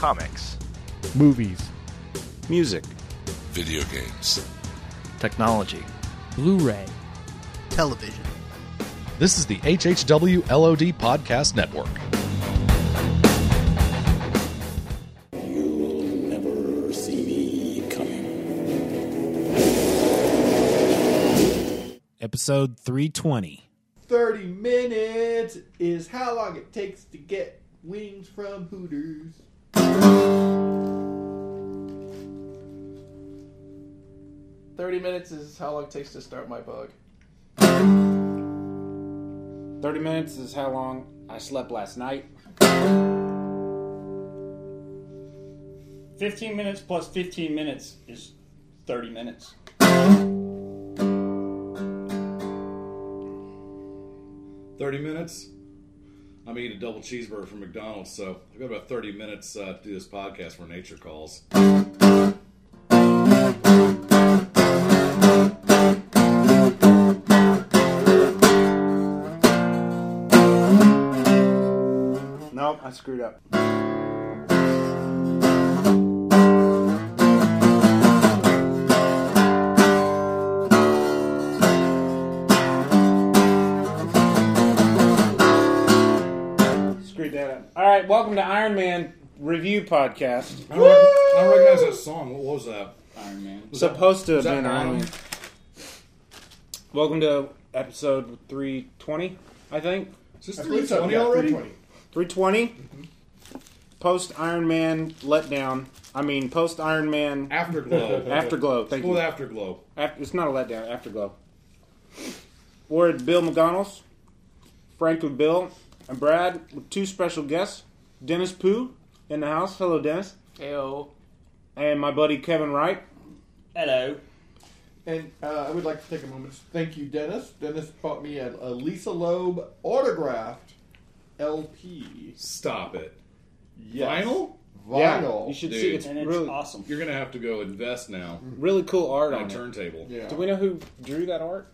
comics, movies, music, video games, technology, Blu-ray, television. This is the HHW LOD Podcast Network. You'll never see me coming. episode 320. 30 minutes is how long it takes to get wings from Hooters. Thirty minutes is how long it takes to start my bug. 30 minutes is how long I slept last night. 15 minutes plus 15 minutes is 30 minutes. Thirty minutes. I'm eating a double cheeseburger from McDonald's, so I've got about thirty minutes uh, to do this podcast where nature calls. Nope, I screwed up. Welcome to Iron Man Review Podcast. I don't, rec- I recognize that song. What was that? Iron Man. Was Supposed to have that been Iron Iron Man. Welcome to episode 320, I think. Is this I believe so, 320 yeah, already? 320. 320. Mm-hmm. Post Iron Man letdown. I mean, post Iron Man Afterglow. afterglow. Thank Go you. with Afterglow. After, it's not a letdown. Afterglow. We're at Bill McDonald's, Frank with Bill, and Brad with two special guests. Dennis Pooh in the house. Hello, Dennis. Ayo. And my buddy Kevin Wright. Hello. And uh, I would like to take a moment to thank you, Dennis. Dennis bought me a, a Lisa Loeb autographed LP. Stop it. Yes. Vinyl? Vinyl. Yeah, you should Dude. see. It's And it's really, awesome. You're gonna have to go invest now really cool art on on a it. turntable. Yeah. Do we know who drew that art?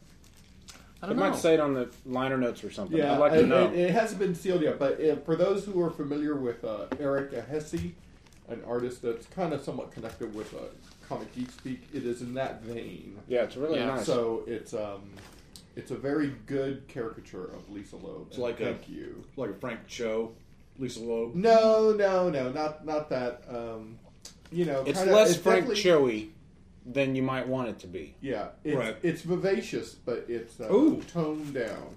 I don't might know. say it on the liner notes or something. Yeah, I'd like it, to know. It, it hasn't been sealed yet, but uh, for those who are familiar with uh, Eric Hesse, an artist that's kind of somewhat connected with uh, Comic Geek Speak, it is in that vein. yeah, it's really Yeah, nice. So it's um, it's a very good caricature of Lisa Loeb. It's and like a- thank you. Like a Frank Cho, Lisa Loeb. No, no, no, not not that. Um, you know, it's kinda, less it's Frank definitely- Choey than you might want it to be. Yeah, it's, Right. it's vivacious, but it's uh, Ooh. toned down.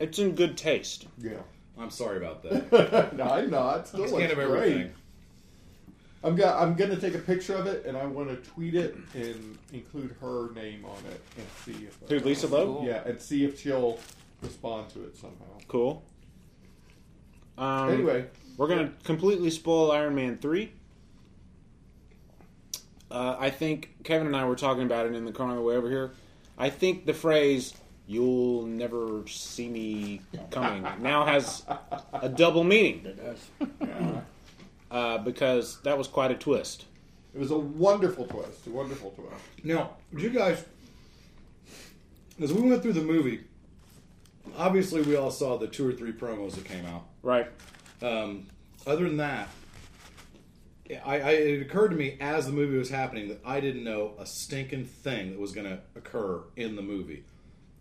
It's in good taste. Yeah. I'm sorry about that. no, I'm not. Still Can't looks have great. everything. I'm go- I'm gonna take a picture of it and I want to tweet it and include her name on it and see if Who, Lisa Loeb? Yeah, and see if she'll respond to it somehow. Cool. Um, anyway, We're going to completely spoil Iron Man 3. Uh, I think Kevin and I were talking about it in the car on the way over here. I think the phrase, you'll never see me coming, now has a double meaning. It does. Uh, because that was quite a twist. it was a wonderful twist. A wonderful twist. Now, did you guys, as we went through the movie, obviously we all saw the two or three promos that came out. Right. Um, other than that, I, I, it occurred to me as the movie was happening that I didn't know a stinking thing that was going to occur in the movie.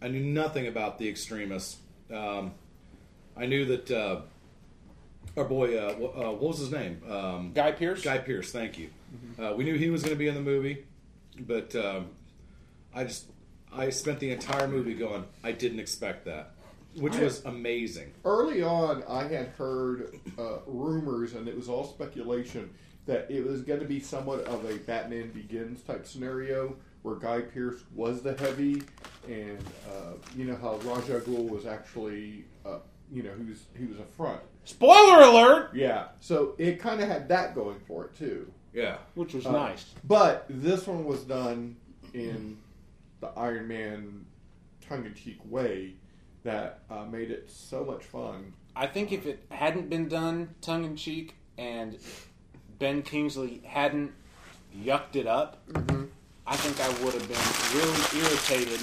I knew nothing about the extremists. Um, I knew that uh, our boy, uh, wh- uh, what was his name? Um, Guy Pearce? Guy Pearce. Thank you. Uh, we knew he was going to be in the movie, but um, I just I spent the entire movie going. I didn't expect that, which was amazing. Early on, I had heard uh, rumors, and it was all speculation, that it was going to be somewhat of a Batman Begins type scenario where Guy Pearce was the heavy, and uh, you know how Ra's al Ghul was actually, uh, you know, he was he was a front. Spoiler alert! Yeah, so it kind of had that going for it too. Yeah, Which was Uh, nice. But this one was done in the Iron Man tongue-in-cheek way that uh, made it so much fun. I think if it hadn't been done tongue in cheek and Ben Kingsley hadn't yucked it up, I think I would have been really irritated.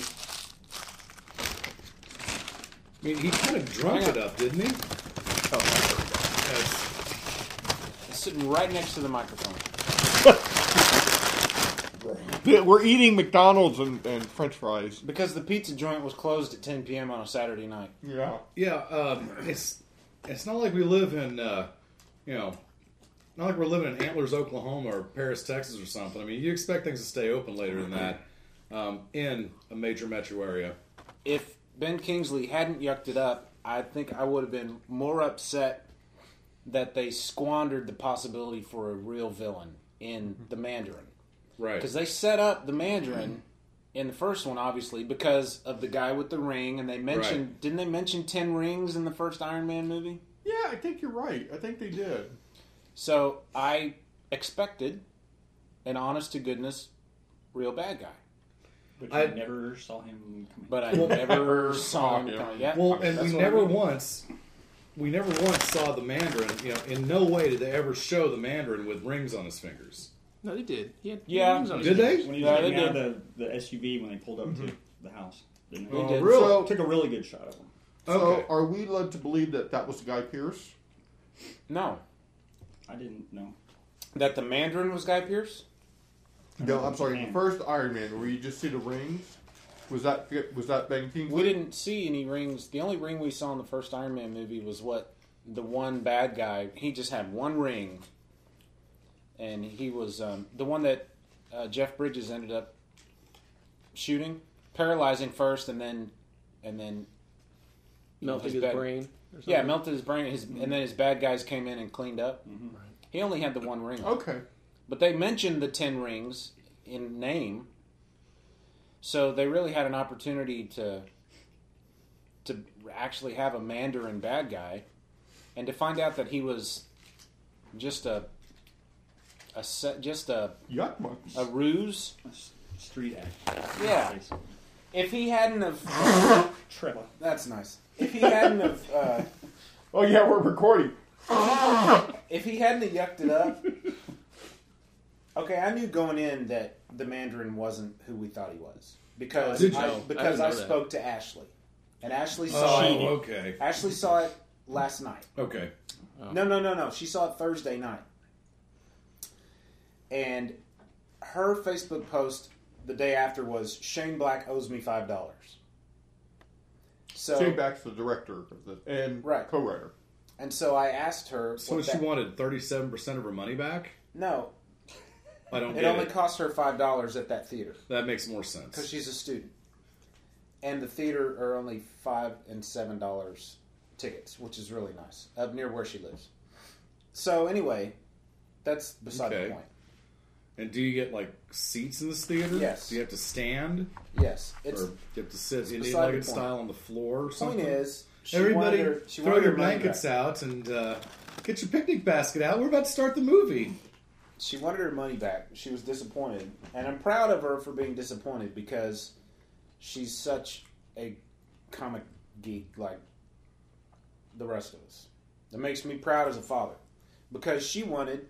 I mean, he kind of drunk it up, didn't he? Oh, As, As sitting right next to the microphone. Yeah, We're eating McDonald's and, and French fries. Because the pizza joint was closed at 10 p.m. on a Saturday night. Yeah. Yeah, um, it's it's not like we live in, uh, you know, not like we're living in Antlers, Oklahoma, or Paris, Texas, or something. I mean, you expect things to stay open later than that um, in a major metro area. If Ben Kingsley hadn't yucked it up, I think I would have been more upset that they squandered the possibility for a real villain in the Mandarin. Right. Because they set up the Mandarin in the first one, obviously, because of the guy with the ring, and they mentioned Right. didn't they mention ten rings in the first Iron Man movie? Yeah, I think you're right. I think they did. So I expected an honest to goodness real bad guy, But I- never saw him come in. but I never saw him. yeah. come- Yeah, Well, and that's we what I never mean. once, we never once saw the Mandarin. You know, in no way did they ever show the Mandarin with rings on his fingers. No, they did. He had Yeah. rings on his Did they? fingers. when he was Yeah, they out of the, the SUV when they pulled up to mm-hmm. the house. Didn't They they? did. Oh, really? So, Took a really good shot of him. so Okay. are we led to believe that that was the Guy Pearce? No, I didn't know. that the Mandarin was Guy Pearce. No, I'm sorry. The first Iron Man, where you just see the rings, was that was that Ben Kingsley? We didn't see any rings. The only ring we saw in the first Iron Man movie was what the one bad guy. He just had one ring, and he was um, the one that uh, Jeff Bridges ended up shooting, paralyzing first, and then and then melted His his brain. Or yeah, melted his brain. His and then his bad guys came in and cleaned up. Mm-hmm. He only had the one ring. Okay. But they mentioned the ten rings in name, so they really had an opportunity to to actually have a Mandarin bad guy, and to find out that he was just a a set, just a Yuck a ruse. A s- street act. Yeah. Basically. If he hadn't have, Trevor. that's nice. If he hadn't have, uh, oh yeah, we're recording. if he hadn't have yucked it up, okay, I knew going in that the Mandarin wasn't who we thought he was because Did you? I, Oh, because I I, know that. spoke to Ashley, and Ashley saw Oh, it. okay, Ashley saw it last night. okay. No, no, no, no. She saw it Thursday night, and her Facebook post the day after was Shane Black owes me five dollars. So Shane Black's the director of the and Right. co-writer. and so I asked her. So what she that- wanted thirty-seven percent of her money back. No, I don't it get only it. cost her five dollars at that theater that makes more sense. because she's a student, and the theater are only five and seven dollars tickets, which is really nice up near where she lives. So anyway, that's beside Okay. the point. And do you get like seats in this theater? Yes. Do you have to stand, Yes, it's or do you have to sit Indian-legged style on the floor or point is Everybody, her, throw your blankets back. out and uh, get your picnic basket out. We're about to start the movie. She wanted her money back. She was disappointed, and I'm proud of her for being disappointed because she's such a comic geek like the rest of us. That makes me proud as a father because she wanted,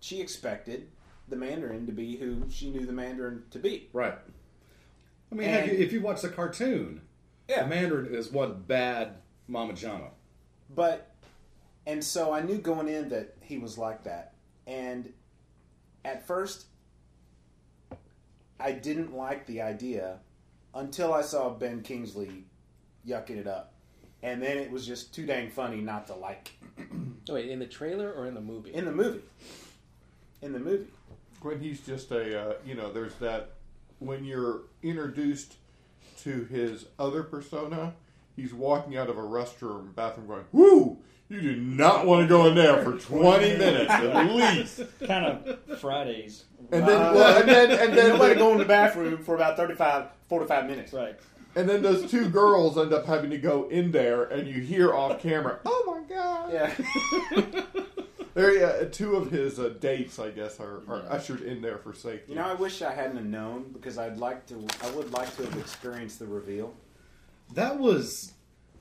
she expected the Mandarin to be who she knew the Mandarin to be. Right. I mean, And- you, if you watch the cartoon, Yeah. the Mandarin is one bad Mama Jama. But and so I knew going in that he was like that. And at first I didn't like the idea until I saw Ben Kingsley yucking it up. And then it was just too dang funny not to like wait, in the trailer or in the movie? in the movie. In the movie. When he's just a, uh, you know, there's that when you're introduced to his other persona, he's walking out of a restroom, bathroom, going, "Woo! You do not want to go in there for 20 minutes at least." kind of Fridays. And then, well, and then, and then, Nobody go in the bathroom for about 35, 45 minutes. Right. and then those two girls end up having to go in there, and you hear off camera, "Oh my god!" Yeah. There, uh, two of his uh, dates, I guess, are, are ushered in there for safety. You know, I wish I hadn't have known because I'd like to. I would like to have experienced the reveal. That was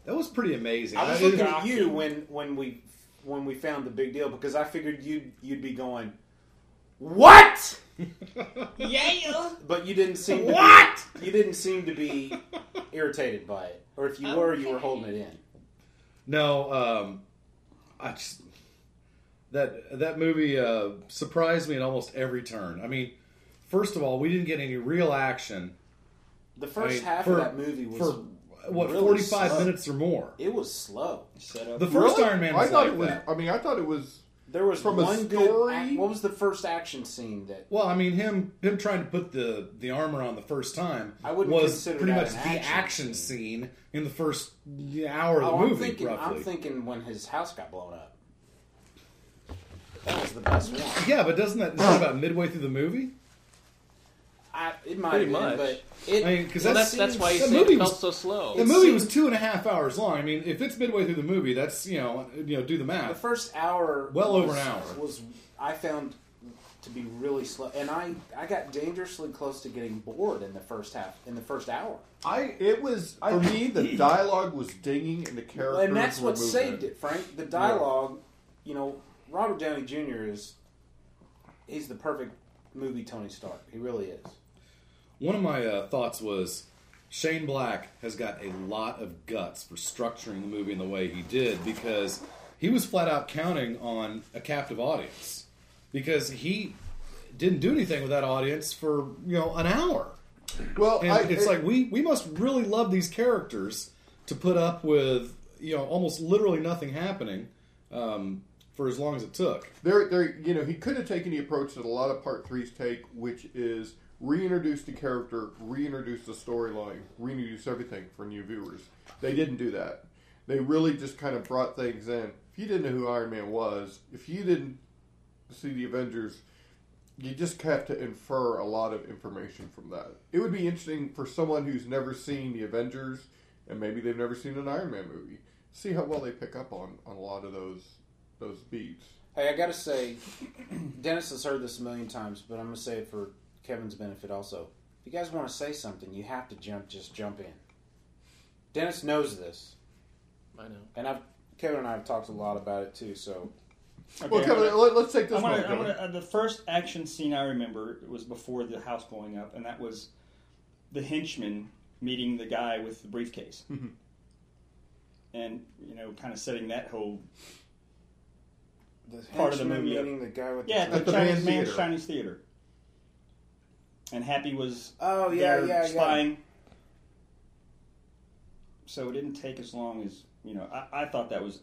that was pretty amazing. I was looking at you when when we when we found the big deal because I figured you'd you'd be going, what? Yeah. But you didn't seem to what? Be, you didn't seem to be irritated by it, or if you were, you were holding it in. No, um, I just that that movie uh, surprised me at almost every turn. I mean, first of all, we didn't get any real action. The I first mean, half for- of that movie was for what really forty five minutes or more. It was slow. Set up. The first Really? Iron Man I thought like it was. that. I mean, I thought it was. There was From a one good. story- Ac- what was the first action scene that? Well, I mean, him him trying to put the the armor on the first time I wouldn't was consider pretty that much an the action action scene in the first hour of the Oh, I'm movie, thinking. roughly. I'm thinking when his house got blown up. That was the best one. Yeah, but doesn't that not about midway through the movie? I, it might Pretty have been, much. but it. I mean, 'cause Well, that's- that's that's why you that say movie it felt was- so slow. The movie seems- was two and a half hours long. I mean, if it's midway through the movie, that's you know you know do the math. the math. first hour, Well over was- an hour. was I found to be really slow, and I I got dangerously close to getting bored in the first half in the first hour, I. It was for me. The dialogue was dinging, and the characters. and that's were what moving. saved it. Frank, the dialogue, you know, Robert Downey Jr. is he's the perfect movie Tony Stark. He really is. One of my uh, thoughts was Shane Black has got a lot of guts for structuring the movie in the way he did because he was flat out counting on a captive audience because he didn't do anything with that audience for you know an hour. Well, And I, it's it- like we we must really love these characters to put up with you know almost literally nothing happening um, for as long as it took. There, there, you know, he could have taken the approach that a lot of part threes take, which is reintroduce the character, reintroduce the storyline, reintroduce everything for new viewers. They didn't do that. They really just kind of brought things in. If you didn't know who Iron Man was, if you didn't see the Avengers, you just have to infer a lot of information from that. It would be interesting for someone who's never seen the Avengers and maybe they've never seen an Iron Man movie. See how well they pick up on, on a lot of those those beats. Hey, I gotta say, Dennis has heard this a million times, but I'm gonna say it for Kevin's benefit also. If you guys want to say something, you have to jump. Just jump in. Dennis knows this, I know. and I've Kevin and I have talked a lot about it too. So Okay, Well, Kevin, gonna- let, us take this I'm gonna, one. I'm gonna, uh, the first action scene I remember was before the house blowing up, and that was the henchman meeting the guy with the briefcase, Mm-hmm. and you know, kind of setting that whole the Part of the movie, meeting the guy with yeah, the, the, the Chinese Man's man's Theater. Chinese theater, and Happy was oh yeah there yeah yeah. spying. So it didn't take as long as you know. I, I thought that was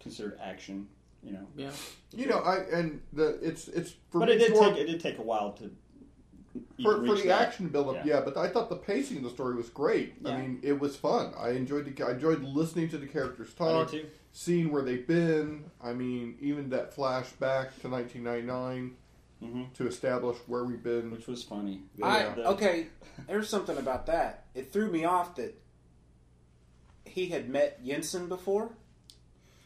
considered action, you know, Yeah. You know, I and the it's it's for but it did more- take it did take a while to for, for the that. action buildup. Yeah. Yeah. but I thought the pacing of the story was great. I mean, it was fun. I enjoyed the I enjoyed listening to the characters I did talk, too. Seeing where they've been. I mean, even that flashback to 1999 Mhm. to establish where we've been. which was funny. I The- okay. There's something about that. It threw me off that he had met Yinsen before,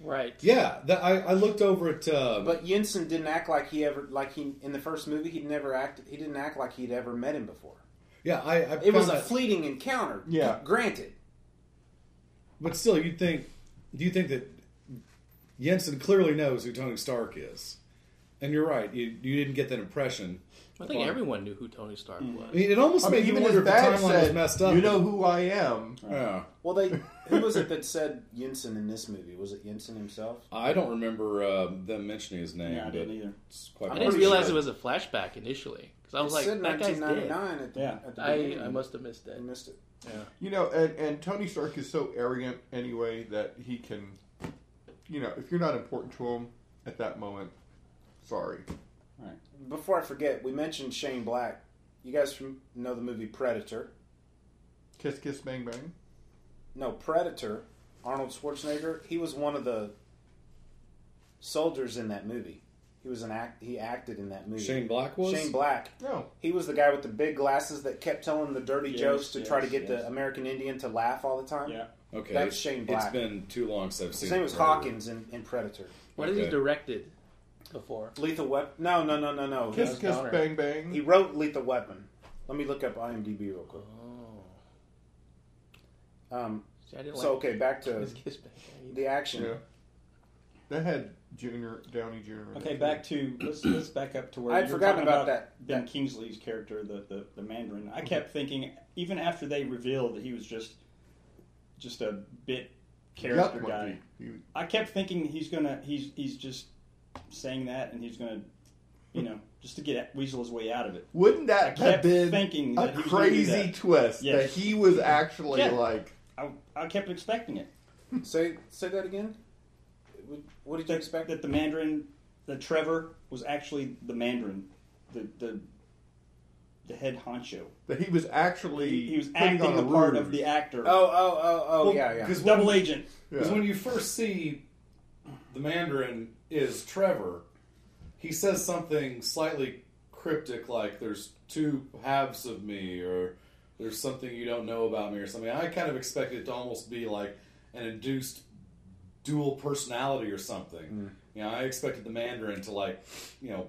Right. Yeah, that, I, I looked over at uh, but Yinsen didn't act like he ever like he in the first movie. He'd never acted. He didn't act like he'd ever met him before. yeah I, I It was a that- fleeting encounter. Yeah. Granted. But still, you'd think. Do you think that Yinsen clearly knows who Tony Stark is? And you're right. You, you didn't get that impression. I think Well, everyone knew who Tony Stark was. I mean, it almost I made mean, you even wonder his if the dad timeline was said, messed up. "You know who I am." Yeah. Well, they who was it that said Yinsen in this movie? Was it Yinsen himself? I don't remember uh, them mentioning his name. Yeah, I but didn't either. It's quite I I didn't pretty realize it was a flashback initially because I was it like, said that guy's dead. 1999 at the, Yeah. at the I, beginning. I must have missed I that. missed it. Yeah. You know, and, and Tony Stark is so arrogant anyway that he can, you know, if you're not important to him at that moment, sorry. Before I forget, we mentioned Shane Black. You guys know the movie Predator? Kiss, kiss, bang, bang. No, Predator. Arnold Schwarzenegger. He was one of the soldiers in that movie. He was an act. He acted in that movie. Shane Black was. Shane Black. No, He was the guy with the big glasses that kept telling the dirty Yes, jokes to yes, try to get yes. the American Indian to laugh all the time. Yeah. Okay, That's Shane Black. It's been too long since I've seen. His name was Predator. Hawkins in, in Predator. What has he directed before? Lethal Weapon. No, no, no, no, no. kiss, kiss, Donner. bang, bang. He wrote Lethal Weapon. Let me look up IMDb real quick. Oh. Um, See, I didn't so like okay, back to his kiss back. the action. yeah, that had Junior Downey Jr. in it, Okay, back to let's let's back up to where I'd forgotten talking about that. Ben Kingsley's character, the, the the Mandarin. I kept thinking, even after they revealed that he was just just a bit character guy. He- I kept thinking he's gonna he's he's just saying that, and he's going to, you know, just to get weasel his way out of it. Wouldn't that I have kept been thinking a that he was gonna do crazy that. twist Yes. that he was actually Yeah. like? I, I kept expecting it. Say say that again. What- What did you That, expect? that the Mandarin, that Trevor was actually the Mandarin, the the the head honcho. That he was actually He, he was acting on the part ruse. of the actor. Oh oh oh oh Well, yeah yeah. Because double agent. Because Yeah. when you first see the Mandarin is Trevor, he says something slightly cryptic like "There's two halves of me," or "There's something you don't know about me," or something. I kind of expected it to almost be like an induced dual personality or something. Mm. You know, I expected the Mandarin to like, you know,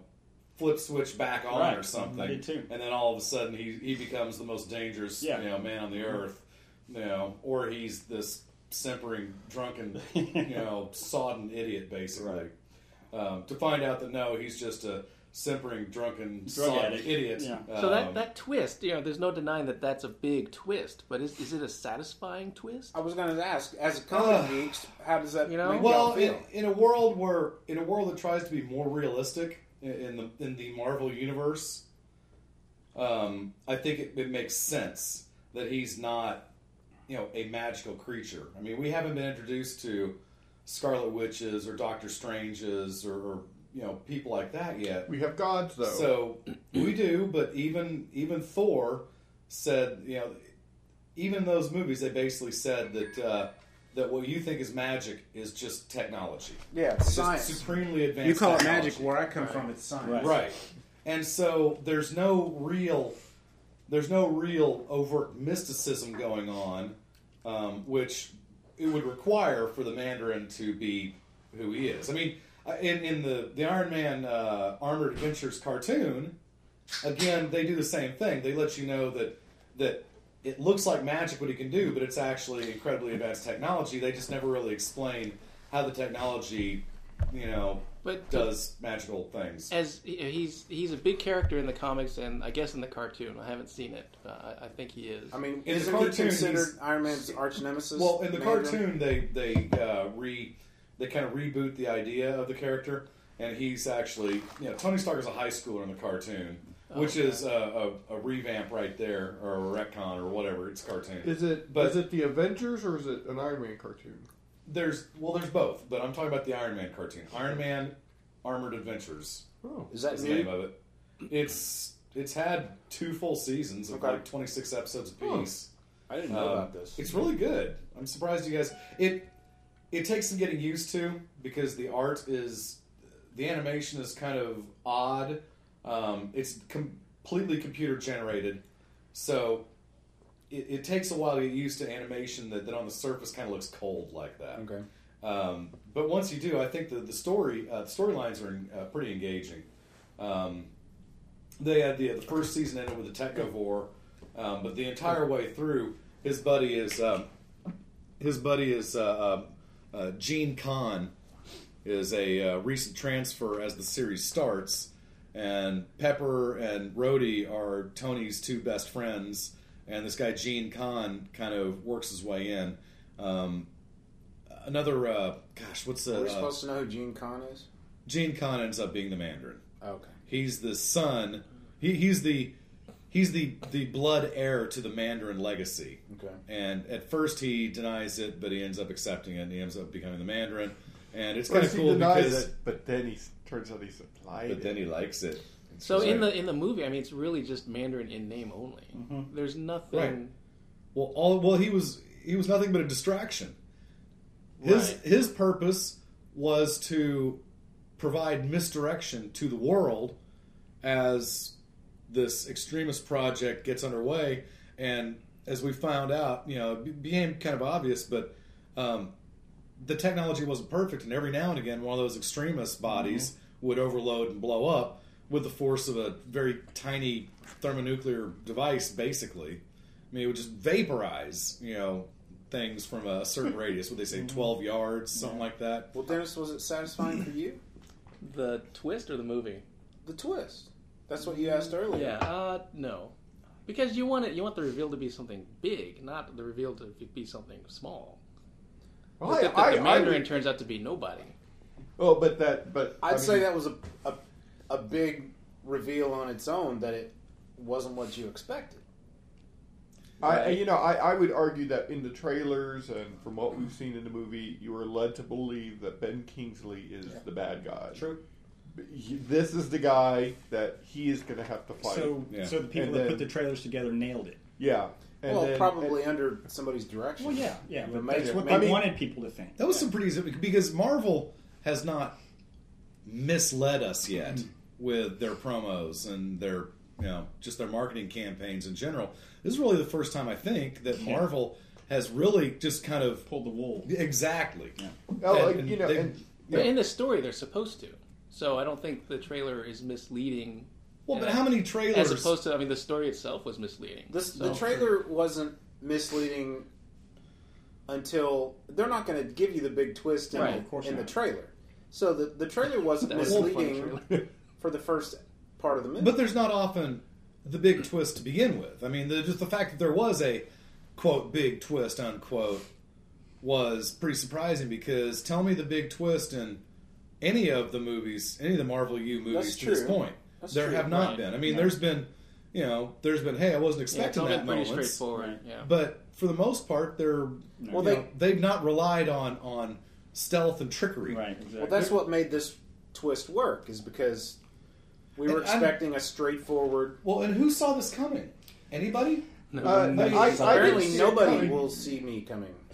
flip switch back on Right. or something, I did too. and then all of a sudden he he becomes the most dangerous, Yeah. you know, man on the earth. You know, or he's this simpering, drunken, you know, sodden idiot, basically. Um, to find out that no, he's just a simpering, drunken, Drug sodden addict. idiot. Yeah. So that, Um, that twist, you know, there's no denying that that's a big twist, but is, is it a satisfying twist? I was going to ask, as a comic Ugh. geek, how does that You know? make well, y'all in, in a world where in a world that tries to be more realistic in, the in the Marvel universe, um, I think it, it makes sense that he's not, you know, a magical creature. I mean, we haven't been introduced to Scarlet Witches or Doctor Stranges or, or you know people like that yet. We have gods though. So we do, but even even Thor said, you know, even those movies, they basically said that uh, that what you think is magic is just technology. Yeah, It's just science. supremely advanced. You call it magic. Where I come from, it's science. Right. right? And so there's no real there's no real overt mysticism going on, um, which it would require for the Mandarin to be who he is. I mean, uh, in in the the Iron Man uh, Armored Adventures cartoon, again they do the same thing. They let you know that that it looks like magic what he can do, but it's actually incredibly advanced technology. They just never really explain how the technology, you know, But does magical things. as he's he's a big character in the comics and I guess in the cartoon. I haven't seen it. Uh, I, I think he is. I mean, In the isn't cartoon, he considered Iron Man's arch nemesis? Well, in the Mandarin? cartoon, they they uh, re they kind of reboot the idea of the character, and he's actually you know Tony Stark is a high schooler in the cartoon, which Okay. is a, a, a revamp right there, or a retcon, or whatever. It's cartoon. is it but- is it the Avengers or is it an Iron Man cartoon? There's well, there's both, but I'm talking about the Iron Man cartoon, Iron Man Armored Adventures. Oh, Is that is the name of it. It's it's had two full seasons of Okay. like 26 episodes apiece. I didn't know Um, about this. It's really good. I'm surprised you guys. It it takes some getting used to because the art is the animation is kind of odd. Um, it's completely computer generated, so it, it takes a while to get used to animation that, that on the surface kind of looks cold like that. Okay. Um, but once you do, I think the the story uh, the storylines are uh, pretty engaging. Um, they had the the first season ended with a technovore, um, but the entire way through, his buddy is um, his buddy is uh, uh, uh, Gene Khan is a uh, recent transfer as the series starts, and Pepper and Rhodey are Tony's two best friends, and this guy Gene Khan kind of works his way in. Um, another, uh, gosh, what's the Are we uh, supposed to know who Gene Khan is? Gene Khan ends up being the Mandarin. Okay. He's the son. He, he's the he's the the blood heir to the Mandarin legacy. Okay. And at first he denies it, but he ends up accepting it, and he ends up becoming the Mandarin. And it's kind First of he cool denies because, it, but then he turns out he's applied. but then it. he likes it. It's so in right. the in the movie, I mean, it's really just Mandarin in name only. There's nothing. Right. well, all well he was he was nothing but a distraction. His Right. his purpose was to provide misdirection to the world as this extremist project gets underway. And as we found out, you know, it became kind of obvious, but um, the technology wasn't perfect, and every now and again, one of those extremist bodies would overload and blow up with the force of a very tiny thermonuclear device, basically. I mean, it would just vaporize, you know, things from a certain radius. Would they say twelve yards, something like that? Well, Dennis, was it satisfying for you? The twist or the movie? The twist. That's what you asked earlier. Yeah. Uh, no. Because you want it, you want the reveal to be something big, not the reveal to be something small. Well, Look I, at the, I, the Mandarin I, turns out to be nobody. Oh, but that, but I'd I say that was a, a a big reveal on its own that it wasn't what you expected. I, you know, I, I would argue that in the trailers and from what we've seen in the movie, you are led to believe that Ben Kingsley is the bad guy. True. He- this is the guy that he is going to have to fight. So, Yeah. so the people And that then- put the trailers together nailed it. yeah, and well, then- probably under somebody's direction. Well, yeah, yeah. The But major- that's what I they mean- wanted people to think. That was some pretty because Marvel has not misled us yet Mm-hmm. with their promos and their you know just their marketing campaigns in general. This is really the first time I think that Yeah. Marvel has really just kind of Pulled the wool. exactly. Oh, And- you know, they- and, But in the story, they're supposed to. So I don't think the trailer is misleading. Well, but Yeah. how many trailers? As opposed to, I mean, the story itself was misleading. This, So- The trailer wasn't misleading until they're not going to give you the big twist in, Right, the, of course in the trailer. So the the trailer wasn't That was misleading for the first part of the movie. But there's not often the big twist to begin with. I mean, the, just the fact that there was a quote big twist unquote was pretty surprising because tell me the big twist in any of the movies, any of the Marvel U movies That's to this point. That's there true. have not Right. been. I mean, Yeah. there's been, you know, there's been. Hey, I wasn't yeah, it's expecting all that been pretty moments. straightforward. Yeah. But for the most part, they're Well, they- know, they've not relied on on stealth and trickery. Right, exactly. well, that's what made this twist work is because we were And I'm- expecting a straightforward. Well, and who saw this coming? Anybody? uh, I, I, I Apparently, didn't see it nobody will see me coming.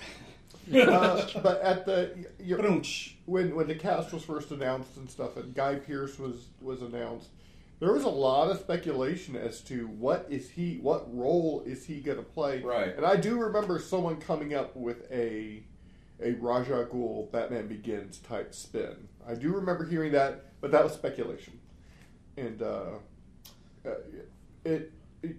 Uh, but at the you're, when when the cast was first announced and stuff, and Guy Pearce was was announced, there was a lot of speculation as to what is he, what role is he going to play. Right. And I do remember someone coming up with a a Ra's al Ghul Batman Begins type spin. I do remember hearing that, but that was speculation. And uh, uh, it, it,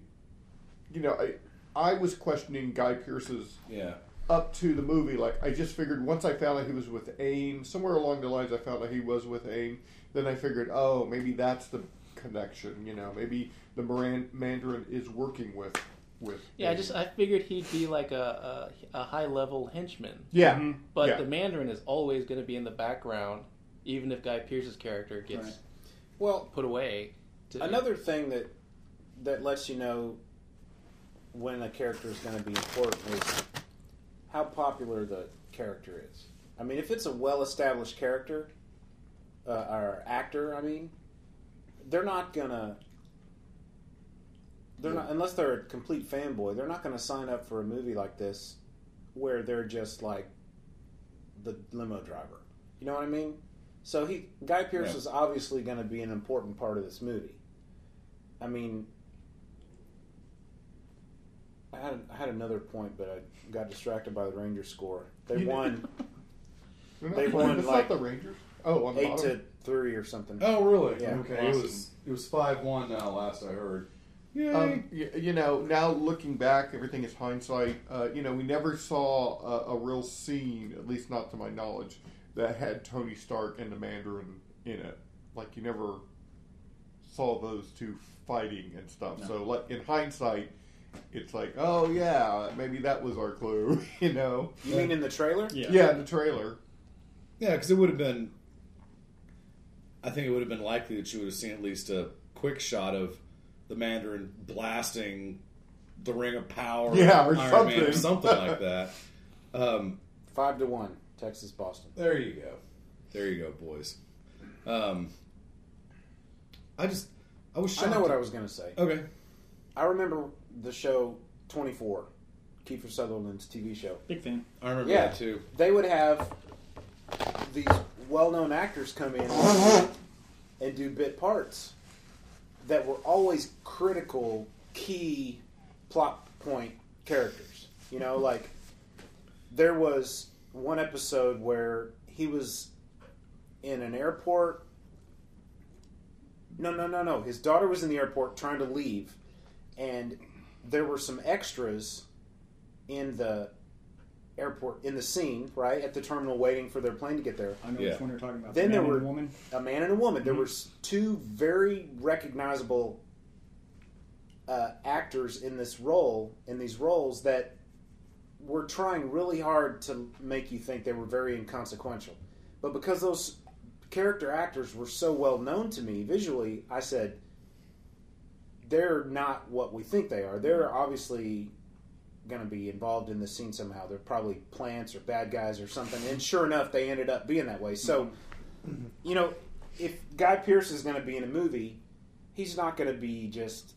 you know, I I was questioning Guy Pearce's Yeah. up to the movie, like I just figured once I found out he was with AIM, somewhere along the lines I found out he was with AIM, then I figured, oh, maybe that's the connection. You know, maybe the Moran- Mandarin is working with with. Yeah, I just I figured he'd be like a a, a high level henchman. yeah, But yeah. the Mandarin is always going to be in the background, even if Guy Pearce's character gets Right. Well, put away. To, another thing that that lets you know when a character is going to be important is how popular the character is. I mean, if it's a well-established character uh, or actor, I mean, they're not gonna. They're not unless they're a complete fanboy. They're not to sign up for a movie like this where they're just like the limo driver. You know what I mean? So he Guy Pearce Yeah. is obviously going to be an important part of this movie. I mean, I had I had another point, but I got distracted by the Rangers score. They won not won, it's like, not the Rangers. Oh, on the eight bottom. to three or something. Oh, really? Yeah. Okay. It was it was five one now. Last I heard. Yay. Um, you, you know, now looking back, everything is hindsight. Uh, you know, we never saw a, a real scene, at least not to my knowledge, that had Tony Stark and the Mandarin in it. Like you never saw those two fighting and stuff. So, like in hindsight, it's like, oh yeah, maybe that was our clue. you know? You mean in the trailer? Yeah. Yeah, in the trailer. Yeah, because it would have been. I think it would have been likely that you would have seen at least a quick shot of the Mandarin blasting the Ring of Power, Yeah, or Iron Man, or something. something like that. Um, Five to one, Texas Boston. there you go, there you go, boys. Um, I just, I was. I know what I was going to say. Okay, I remember the show Twenty Four, Kiefer Sutherland's TV show. Big fan. I remember Yeah. that too. They would have these well-known actors come in and do bit parts that were always critical, key plot point characters. You know, like there was one episode where he was in an airport. No, no, no, no. His daughter was in the airport trying to leave, and there were some extras in the airport in the scene, right at the terminal, waiting for their plane to get there. I know Yeah. which one you're talking about. Then The there were and the woman. a man and a woman. There was two very recognizable uh, actors in this role, in these roles that were trying really hard to make you think they were very inconsequential. But because those character actors were so well known to me visually, I said, they're not what we think they are. They're obviously going to be involved in the scene somehow. They're probably plants or bad guys or something. And sure enough, they ended up being that way. So, you know, if Guy Pearce is going to be in a movie, he's not going to be just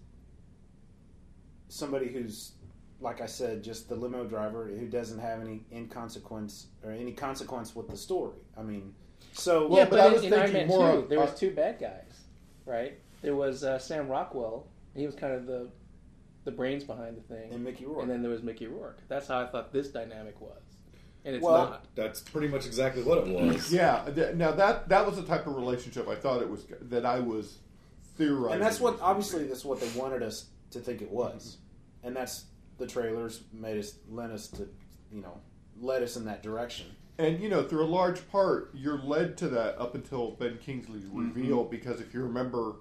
somebody who's, like I said, just the limo driver who doesn't have any inconsequence or any consequence with the story. I mean, so Well, yeah, but but, I was in Iron thinking Man more 2, of- there was uh, two bad guys, right? There was uh, Sam Rockwell. He was kind of the the brains behind the thing. and Mickey Rourke. And then there was Mickey Rourke. That's how I thought this dynamic was. And it's Well- not. That's pretty much exactly what it was. Yeah. th- Now that that was the type of relationship I thought it was that I was theorizing. and that's what obviously that's what they wanted us to think it was, and that's the trailers made us led us to, you know, led us in that direction. And you know, through a large part, you're led to that up until Ben Kingsley's Mm-hmm. reveal. Because if you remember,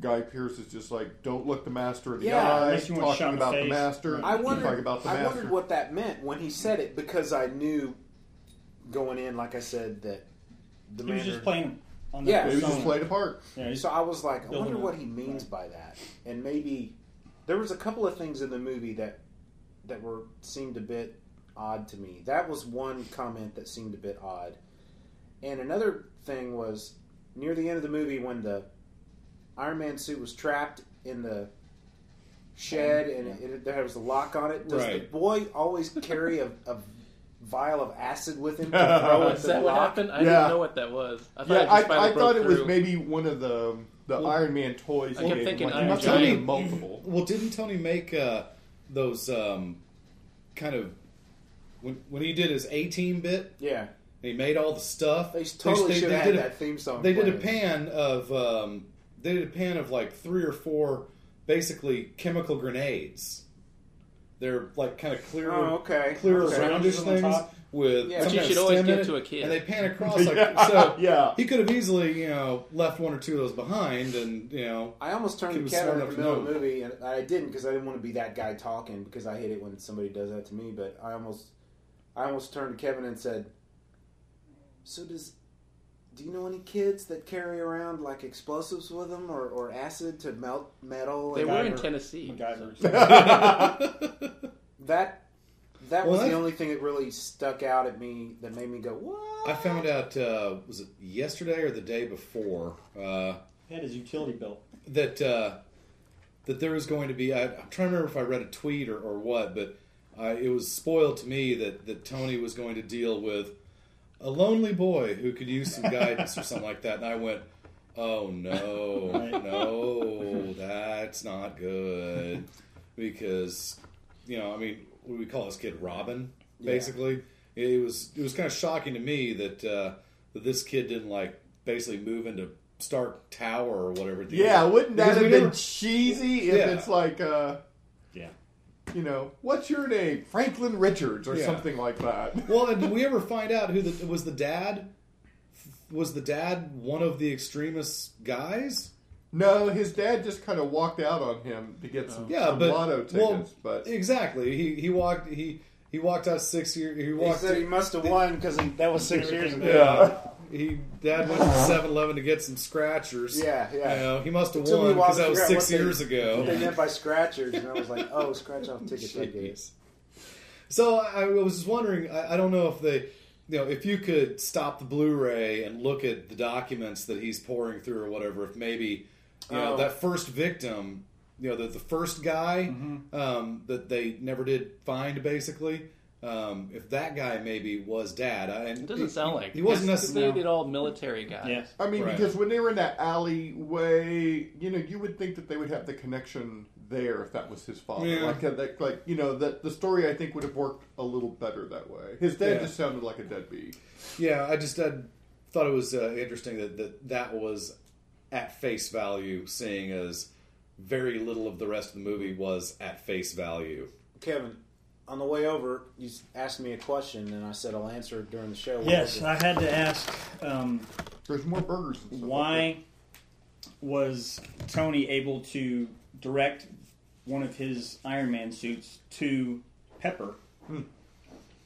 Guy Pearce is just like, "Don't look the master in the Yeah, eye," makes you want to talking shut in the about the face. master. I wondered, talking about the I master. wondered what that meant when he said it because I knew going in, like I said, that the He was just Mandarin- playing on the Yeah, He was just persona. played a part. Yeah, he's- So I was like, I Building wonder a- what he means by that, and maybe there was a couple of things in the movie that that were seemed a bit odd to me. That was one comment that seemed a bit odd, and another thing was near the end of the movie when the Iron Man suit was trapped in the shed and it, it, there was a lock on it. Does Right. the boy always carry a, a vial of acid with him to throw at Is the that what lock? happened? I Yeah. didn't know what that was. I thought Yeah, it just I, finally I thought broke it was through. maybe one of the the Iron Man toys. I he kept gave him, thinking like, Iron he must Giant. multiple. Well, didn't Tony make uh, those um, kind of when when he did his A Team bit? Yeah, and He made all the stuff. they totally they- should they have did had a- that theme song. They did a playing. pan of um, they did a pan of like three or four basically chemical grenades. They're like kind of clear, Oh, okay. clear Okay. roundish things with. Yeah. some But you should of always give to a kid. And they pan across like Yeah, so. yeah. He could have easily, you know, left one or two of those behind, and you know, I almost turned He to Kevin in the middle of the movie, and I didn't because I didn't want to be that guy talking because I hate it when somebody does that to me. But I almost, I almost turned to Kevin and said, "So does, do you know any kids that carry around like explosives with them or, or acid to melt metal?" They and- were in or- Tennessee. MacGyver's. That that Well, was the only thing that really stuck out at me that made me go, "What?" I found out uh, was it yesterday or the day before uh, He had his utility belt. that uh, that there was going to be. I, I'm trying to remember if I read a tweet or, or what, but uh, it was spoiled to me that that Tony was going to deal with a lonely boy who could use some guidance or something like that, and I went. Oh no, no, that's not good. Because, you know, I mean, what do we call this kid? Robin, Yeah. basically. It was it was kind of shocking to me that uh, that this kid didn't like basically move into Stark Tower or whatever. Yeah, wouldn't that Because have been never- cheesy if Yeah. it's like, uh, Yeah. You know, what's your name, Franklin Richards, or Yeah. something like that? Well, and did we ever find out who the, was the dad? Was the dad one of the extremist guys? No, his dad just kind of walked out on him to get some, Yeah, some but lotto tickets. well, but exactly. He he walked he he walked out six years. He walked. He walked. said he must have won because that was six years ago. yeah, he dad went to 7-Eleven to get some scratchers. Yeah, yeah. You know, he must have Took me a won because that was six what they- years ago. What they meant by scratchers, and I was like, "Oh, scratch off tickets." I. Jeez. So I was just wondering. I, I don't know if they, you know, if you could stop the Blu-ray and look at the documents that he's pouring through or whatever. If maybe, you know, Oh. that first victim, you know, the the first guy Mm-hmm. um, that they never did find, basically. Um, if that guy maybe was dad, I, and It doesn't he- sound like he wasn't necessarily. They did all military guy. Yeah. I mean, Right. because when they were in that alleyway, you know, you would think that they would have the connection there if that was his father. Yeah. Like, uh, like, like, you know, that the story I think would have worked a little better that way. His dad Yeah. just sounded like a deadbeat. Yeah, I just I thought it was uh, interesting that, that that was at face value, seeing as very little of the rest of the movie was at face value. Kevin, on the way over, you asked me a question, and I said I'll answer it during the show. Yes. I had to ask um, There's more burgers. And why was Tony able to direct one of his Iron Man suits to Pepper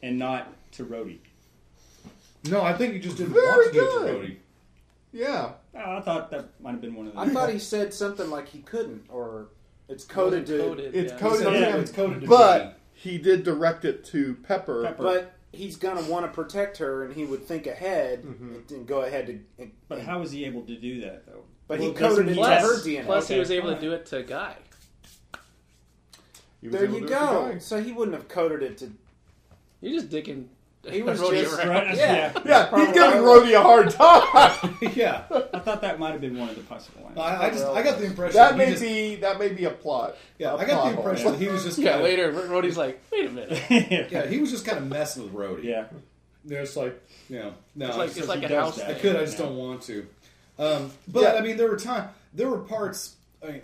and not to Rhodey? No, I think he just didn't Very want to do it good. to Rhodey. Yeah. Oh, I thought that might have been one of the. I thought he said something like he couldn't, or it's coded to. Coded, It's yeah. coded Yeah, to him, it's coded to but he did direct it to Pepper. Pepper. But he's gonna want to protect her, and he would think ahead Mm-hmm. and go ahead to. And, But how was he able to do that though? But Well, he coded it he to her DNA. Plus, he was able to do it to Guy. There you to do it to go. So he wouldn't have coded it to. You're just dicking. He was Rhodey just- Right? Yeah. Yeah, he's giving Rhodey a hard time. yeah. I thought that might have been one of the possible answers. I, I just I got the impression that he may just- be that may be a plot. yeah A I got the impression that he was just Yeah, kind of, later, Rhodey's like, wait a minute. yeah he was just kind of messing with Rhodey. yeah. There's like you know no It's like, it's it's like a house that. I could. I just Yeah. don't want to. Um, but Yeah. I mean, there were time. There were parts. I mean,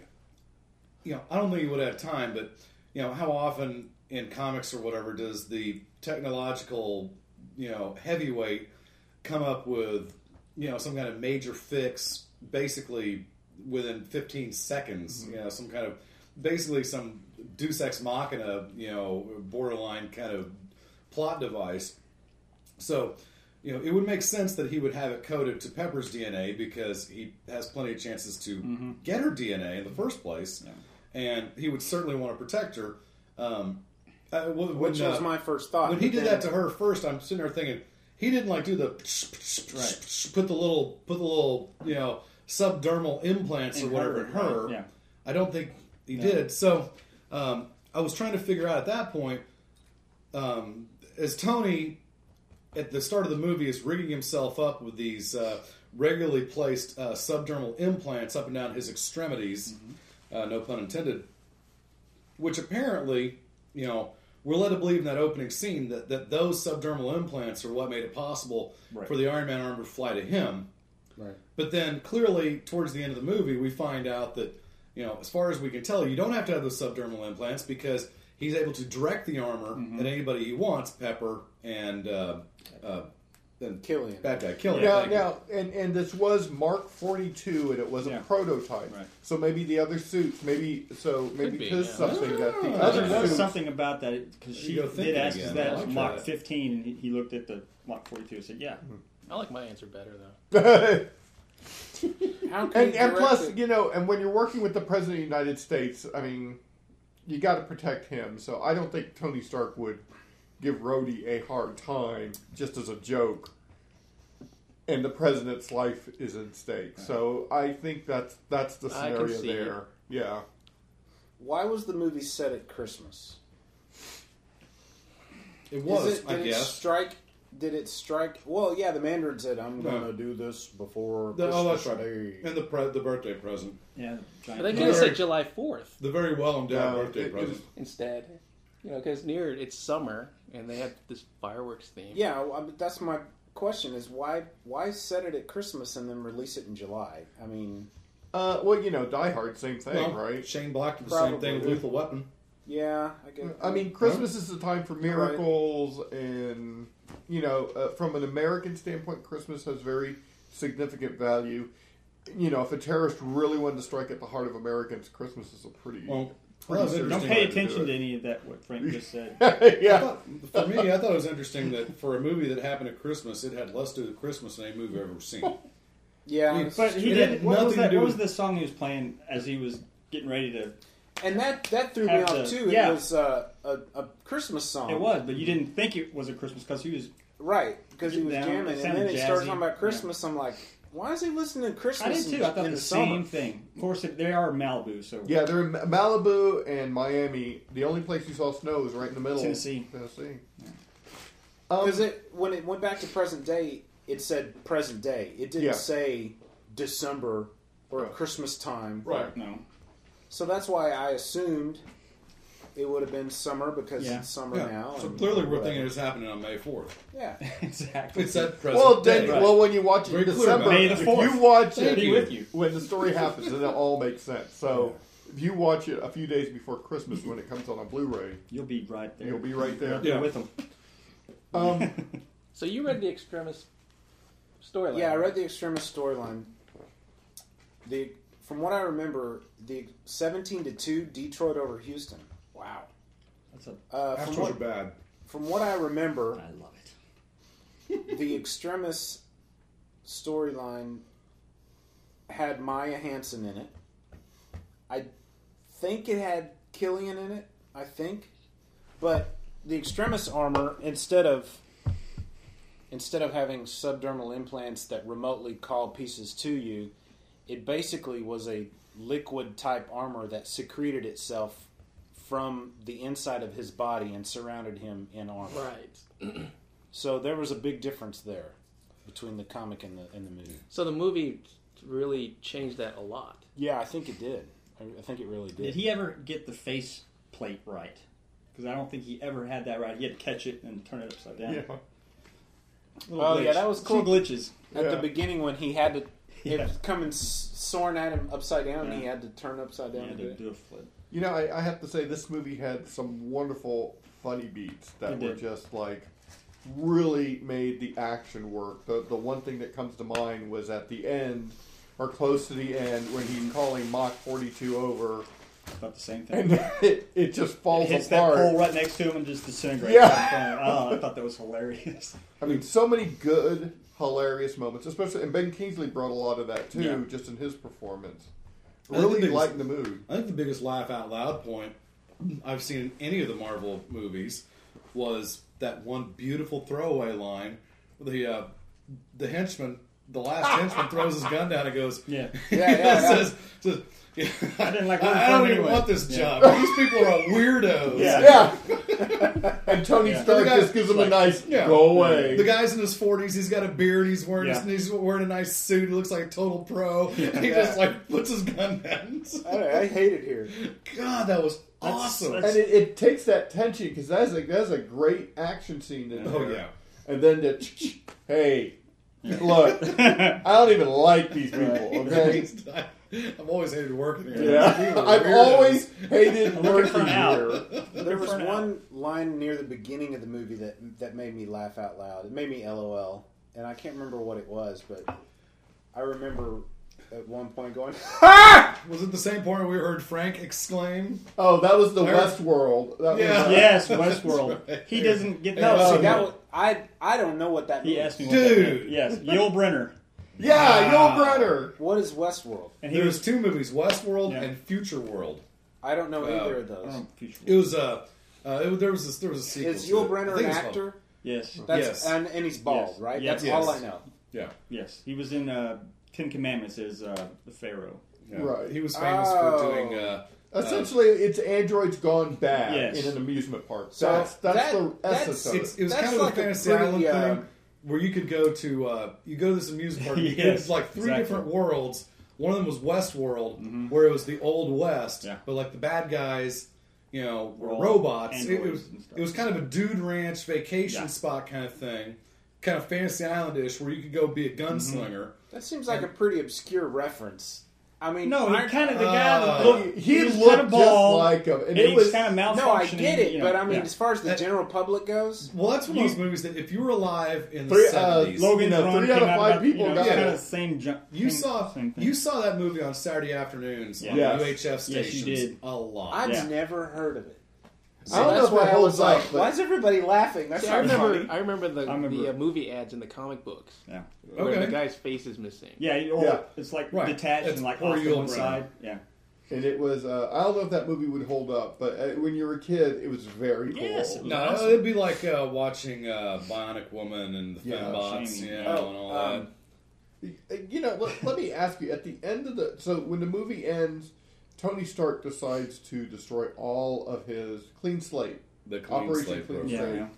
you know, I don't think you would have time, but you know, how often in comics or whatever does the technological, you know, heavyweight come up with you know some kind of major fix, basically within 15 seconds. You know, some kind of basically some Deus Ex Machina, you know, borderline kind of plot device. So, you know, it would make sense that he would have it coded to Pepper's DNA because he has plenty of chances to get her DNA in the first place, and he would certainly want to protect her. Um, uh, when, Which when, was uh, my first thought. when he did then- that to her first, I'm sitting there thinking he didn't like do the put the little put the little you know subdermal implants or whatever her, in her. right, yeah. I don't think he did. So um, I was trying to figure out at that point, um, as Tony at the start of the movie is rigging himself up with these uh, regularly placed uh, subdermal implants up and down his extremities, uh, no pun intended, which apparently, you know, we're led to believe in that opening scene that, that those subdermal implants are what made it possible Right. for the Iron Man armor to fly to him. Right. But then clearly, towards the end of the movie, we find out that, you know, as far as we can tell, you don't have to have those subdermal implants because he's able to direct the armor Mm-hmm. at anybody he wants, Pepper and uh, uh, and Killian. bad guy Killian. Now, now, and, and this was Mark 42, and it was a Yeah. prototype. Right. So maybe the other suits, maybe so maybe be, it is yeah. something that the There other was suits. something about that because she You go did ask again. us that I like Mach that. 15, and he, he looked at the Mark 42 and said, "Yeah." I like my answer better though. How can and, he and direct plus, it? you know, and when you're working with the president of the United States, I mean, you got to protect him. So I don't think Tony Stark would give Rhodey a hard time just as a joke. And the president's life is in stake. So I think that's that's the scenario see it. there. Yeah. Why was the movie set at Christmas? it was, Is it, I did it guess. strike? Did it strike? Well, yeah. The Mandarin said, "I'm No. going to do this before The- oh, Christmas oh, that's right. Day." And the pre- the birthday present, Yeah. But they Mach. could have said July 4th the very well endowed No, birthday it- it present. instead. You know, because near it's summer and they had this fireworks theme. Yeah, well, I mean, that's my question: is why why set it at Christmas and then release it in July? I mean, Uh, well, you know, Die Hard, same thing, well, right? Shane Black did the same thing with Lethal Weapon. yeah, I get. I mean, Christmas is the time for Right. miracles, and you know, uh, from an American standpoint, Christmas has very significant value. You know, if a terrorist really wanted to strike at the heart of Americans, Christmas is a pretty, Well, pretty well, serious Don't pay way to do attention to any of that. What Frank just said. Yeah, thought, for me, I thought it was interesting that for a movie that happened at Christmas, it had less to do with Christmas than any movie I've ever seen. yeah, I mean, But he did. had What was that? What was the song he was playing as he was getting ready to? and that that threw me off the- too. yeah. It was uh, a a Christmas song. It was, but you didn't think it was a Christmas because he was. right because he was Down, jamming, and then it started talking about Christmas. I'm like, why is he listening to Christmas? I did too. I thought in the the same summer? thing. Of course, they are Malibu, so yeah. They're in Malibu and Miami. The only place you saw snow is right in the middle, Tennessee. Tennessee. Um, Because it when it went back to present day, it said present day. It didn't Yeah. say December or Right. Christmas time. Right. no. So that's why I assumed it would have been summer because Yeah. it's summer Yeah. now. So and clearly, we're thinking it's happening on May 4th. Yeah. exactly. It's that present well, then, day. well, when you watch it Very in clear December, it. May the if 4th. you watch Thank it you. with you. when the story happens, then it all makes sense. So if you watch it a few days before Christmas when it comes out on Blu-ray, You'll be right there. you'll be right there. Yeah. with them. Um, So you read the Extremis storyline? Yeah, I read the Extremis storyline. The from what I remember, the seventeen to two Detroit over Houston. Wow. That's a. Uh, from, Astros are what, bad. from what I remember, I love it. the Extremis storyline had Maya Hansen in it. I think it had Killian in it. I think, but the extremis armor instead of instead of having subdermal implants that remotely call pieces to you, it basically was a liquid type armor that secreted itself from the inside of his body and surrounded him in armor. Right. So there was a big difference there between the comic and the and the movie. So the movie really changed that a lot. Yeah, I think it did. I, I think it really did. Did he ever get the face plate right? Because I don't think he ever had that right. He had to catch it and turn it upside down. Yeah. Little Oh, yeah, that was Cool cool. glitches. At Yeah. the beginning when he had to, it Yeah. was coming soaring at him upside down, and he had to turn upside He down. had and do to it. do a flip. You know, I, I have to say this movie had some wonderful funny beats that It were did. just like really made the action work. The the one thing that comes to mind was at the end or close to the end when he's calling Mark 42 over About the same thing. and it, it just falls It hits apart. that pole right next to him and just disintegrates. Yeah. right in front of him. Oh, I thought that was hilarious. I mean, so many good, hilarious moments, especially, and Ben Kingsley brought a lot of that too, Yeah. just in his performance. I think the biggest- lightened the mood. I think the biggest laugh out loud point I've seen in any of the Marvel movies was that one beautiful throwaway line. The uh, the henchman, the last henchman, throws his gun down and goes, Yeah. Yeah, yeah, yeah. says, says, I didn't like I, I don't him even anyway." want this Yeah. job. These people are weirdos. Yeah. Yeah. and Tony Yeah. Stark The guy- just gives him like- a nice Yeah. go away. The guy's in his forties. He's got a beard. He's wearing Yeah. his, he's wearing a nice suit. He looks like a total pro. And he Yeah. just like puts his gun down. I, I hate it here. God, that was That's- awesome. that's- and it, it takes that tension because that's a that's a great action scene in oh there. yeah. And then the hey, look, I don't even like these people. Okay. I've always hated working here. Yeah, I've weirdos. always hated I'm looking for working an here. There was one line near the beginning of the movie that that made me laugh out loud. It made me LOL, and I can't remember what it was, but I remember at one point going, Was it the same point where we heard Frank exclaim? Oh, that was the I- Westworld. That Yeah. was, uh, yes, Westworld. right. He doesn't get "No, that. see that was, I I don't know what that He means. asked me what that Dude. meant. Yes, Yul Brynner. Yeah, Wow. Yul Brynner. What is Westworld? And he There was. was two movies, Westworld Yeah. and Future World. I don't know Uh, either of I those. don't know, future- It was uh, uh it, there was this, there was a sequel. Is to Yul it. Brenner I an think it's called- actor? Yes, That's Yes. and, and he's bald, Yes. right? Yes. That's all Yes. I know. Yeah, yes. He was in uh, Ten Commandments as uh, the Pharaoh. yeah. Right. He was famous Oh. for doing. Uh, Essentially, it's androids gone bad Yes. in an amusement park. So that's that's that- the that's- essence of it's, it. it was That's kind of like a a fantasy pretty, island uh, thing where you could go to uh, you go to this amusement park. You Yes, get like three exactly. different worlds. One of them was Westworld, where it was the old West, Yeah. but like the bad guys, you know, were Were all robots. It, it was it was kind of a dude ranch vacation Yeah. spot kind of thing, kind of fantasy islandish, where you could go be a gunslinger. That seems like a pretty obscure reference. I mean, No, I, he kind of the guy that Uh, looked. he was looked kind of just bald, like him, and and, it was- was kind of malfunctioning. no, I get it, you know, but I mean, yeah. as far as the That- general public goes, Well, that's one of those movies that if you were alive in the Three- uh, seventies, Logan- Logan's you know, three out of five about, people you know, got kind it. of the same. Ju- you same- saw same thing. you saw that movie on Saturday afternoons Yeah. on Yes. UHF Yes, you stations did. a lot. I've Yeah. never heard of it. I don't know that's if it why I holds was like, up, but- why is everybody laughing? That's See, I not remember. funny. I remember the I remember the uh, movie ads in the comic books Yeah, where Okay. the guy's face is missing. yeah, or Yeah. it's like Right. detached That's and like poor off to one Brynner. side. Yeah, And it was, uh, I don't know if that movie would hold up, but uh, when you were a kid, it was very cool. Yes, it was. No, awesome. it'd be like uh, watching uh, Bionic Woman and the Yeah, Fembots, Shiny. you know, Oh, and all um, Uh, You know, let, let me ask you, at the end of the, so when the movie ends, Tony Stark decides to destroy all of his clean slate. The clean Operation slate Clean program. yeah, Slate. yeah.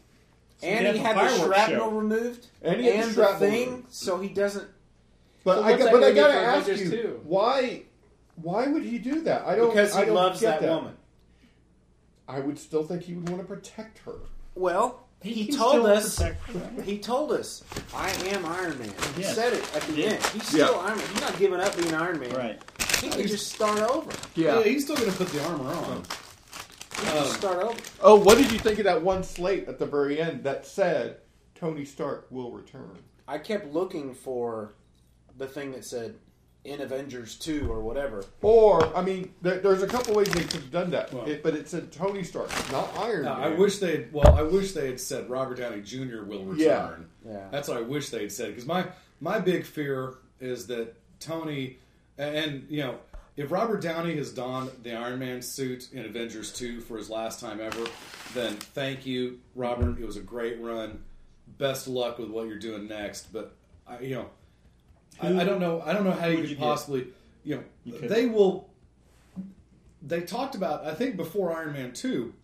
So and they he have had the shrapnel show. removed, And he had the the shrapnel thing, removed. so he doesn't. But So I, got- that but I gonna gotta ask you, 2? why, why would he do that? I don't Because I he don't loves get that, woman. I would still think he would want to protect her. Well, he, can told us. He told us, "I am Iron Man." He Yes. said it at the Yeah. end. He's still Yeah. Iron Man. He's not giving up being Iron Man. Right. He can just start over. Yeah. he's still going to put the armor on. He can just start over. Oh, what did you think of that one slate at the very end that said Tony Stark will return? I kept looking for the thing that said in Avengers Two or whatever. Or, I mean, there, there's a couple ways they could have done that, Well- it, but it said Tony Stark, not Iron No, Man. I wish they. Well, I wish they had said Robert Downey Jr. will return. Yeah. Yeah. That's what I wish they had said. Because my my big fear is that Tony And you know, if Robert Downey has donned the Iron Man suit in Avengers two for his last time ever, then thank you, Robert. It was a great run. Best of luck with what you're doing next. But I, you know, I, I don't know. I don't know how you could you get? possibly. You know, You they will. They talked about. I think before Iron Man two,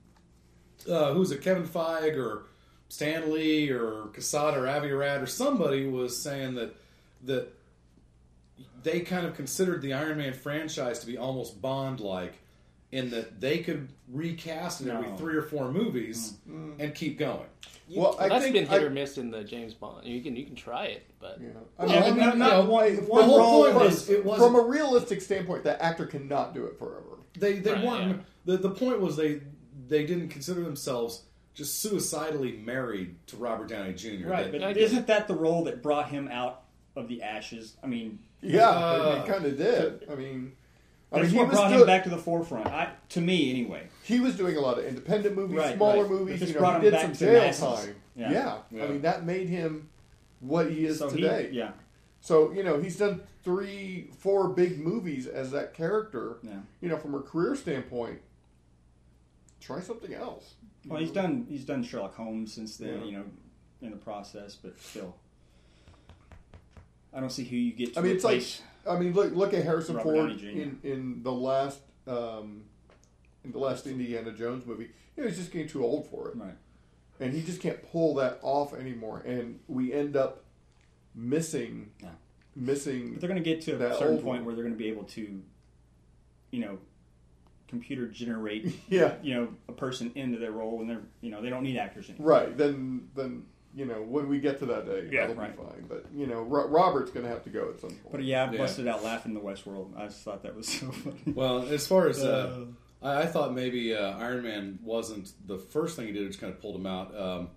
uh, who was it? Kevin Feige or Stan Lee or Quesada or Avi Arad or somebody was saying that that they kind of considered the Iron Man franchise to be almost Bond like in that they could recast it every three or four movies mm-hmm. and keep going. Well, Well, I that's think been hit I- or miss in the James Bond. You can you can try it, but You I mean, I I mean, mean, you one- the whole point is- was it was from a realistic standpoint, that actor cannot do it forever. they they Right, weren't yeah. the the point was they they didn't consider themselves just suicidally married to Robert Downey Jr. Right, They- but isn't that the role that brought him out of the ashes? I mean, Yeah, Uh, it, kind of did. I mean, I mean, he what was, brought doing, him back to the forefront. I, to me, anyway. he was doing a lot of independent movies, Right, smaller right. movies. You know, brought he him did some to jail time. Yeah. Yeah. Yeah. I mean, that made him what he is So he, today. yeah, So you know, he's done three, four big movies as that character. yeah. You know, from a career standpoint, try something else. Well, he's done he's done Sherlock Holmes since then, Yeah. you know, in the process, but still, I don't see who you get to I mean, it's like. I mean, look look at Harrison Robert Ford in in the last um, in the last Indiana Jones movie. You know, he's just getting too old for it, right. and he just can't pull that off anymore. And we end up missing Yeah. missing. But they're going to get to a certain point one. where they're going to be able to, you know, computer generate, Yeah. you know, a person into their role, and they're, you know, they don't need actors anymore. Right then, then you know when we get to that day, Yeah, that'll right. be fine. But you know, Ro- Robert's going to have to go at some point. But yeah, I Yeah. busted out laughing in the Westworld. I just thought that was so funny. Well, as far as uh, I, I thought maybe uh, Iron Man wasn't the first thing he did, just kind of pulled him out. Um,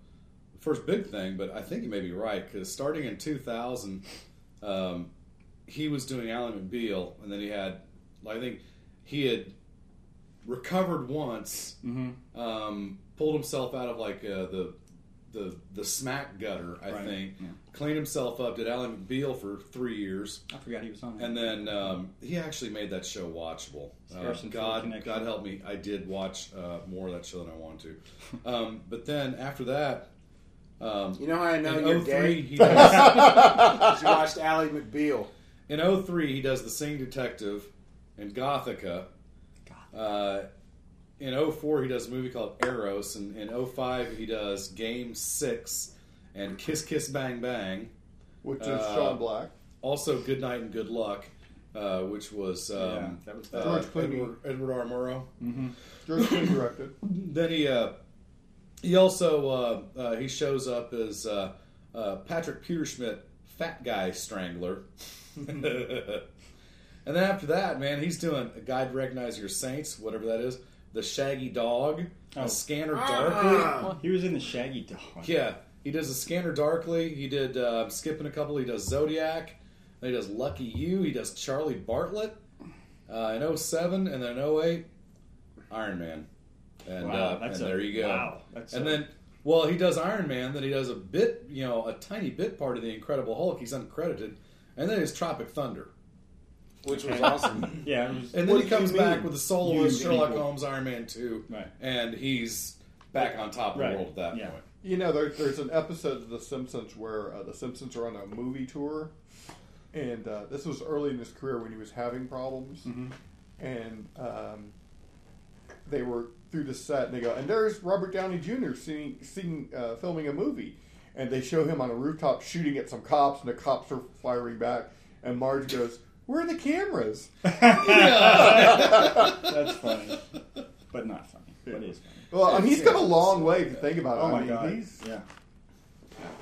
the first big thing, but I think you may be right because starting in 2000, um, he was doing Ally McBeal, and then he had, I think, he had recovered once, um, pulled himself out of like uh, the the the smack gutter, I Right, think, yeah. cleaned himself up, did Ally McBeal for three years. I forgot he was on. And then um, he actually made that show watchable. Uh, God. God help me, I did watch uh, more of that show than I wanted to. Um, but then after that, um, You know how I know in you're 03, gay? he does, You watched Ally McBeal. in 03, he does The Sing Detective in Gothika. Uh, in 04, he does a movie called Eros. And in 05, he does Game 6 and Kiss Kiss Bang Bang. which is uh, Shane Black. Also, Good Night and Good Luck, uh, which was um, Yeah, that was uh, George Clooney. Edward, Edward R. Murrow. George Clooney directed. Then he uh, he also uh, uh, he shows up as uh, uh, Patrick Pewterschmidt, fat guy strangler. and then after that, man, he's doing a guide to recognize your saints, whatever that is. The Shaggy Dog, Oh. a Scanner Darkly. he was in the Shaggy Dog. Yeah, he does a Scanner Darkly. He did uh, skipping a couple. He does Zodiac. Then he does Lucky You. He does Charlie Bartlett uh, in 07 and then 08, Iron Man. And, Wow, uh, that's and a- there you go. wow, that's and a- then, well, he does Iron Man. Then he does a bit, you know, a tiny bit part of the Incredible Hulk. He's uncredited. And then his Tropic Thunder. Which was awesome. Yeah, was, And then he do you comes mean? back with the soloist You Sherlock people. Holmes Iron Man 2. Right. And he's back on top of Right. the world at that Yeah. point. You know, there, there's an episode of The Simpsons where uh, the Simpsons are on a movie tour, and uh, this was early in his career when he was having problems, and um, they were through the set, and they go, and there's Robert Downey Jr. seeing, seeing uh, filming a movie, and they show him on a rooftop shooting at some cops, and the cops are firing back, and Marge goes, "Where are the cameras?" that's funny, but not funny. But it is funny. Well, I mean, he's come a long way if you think about it. Oh I my mean, god! he's Yeah,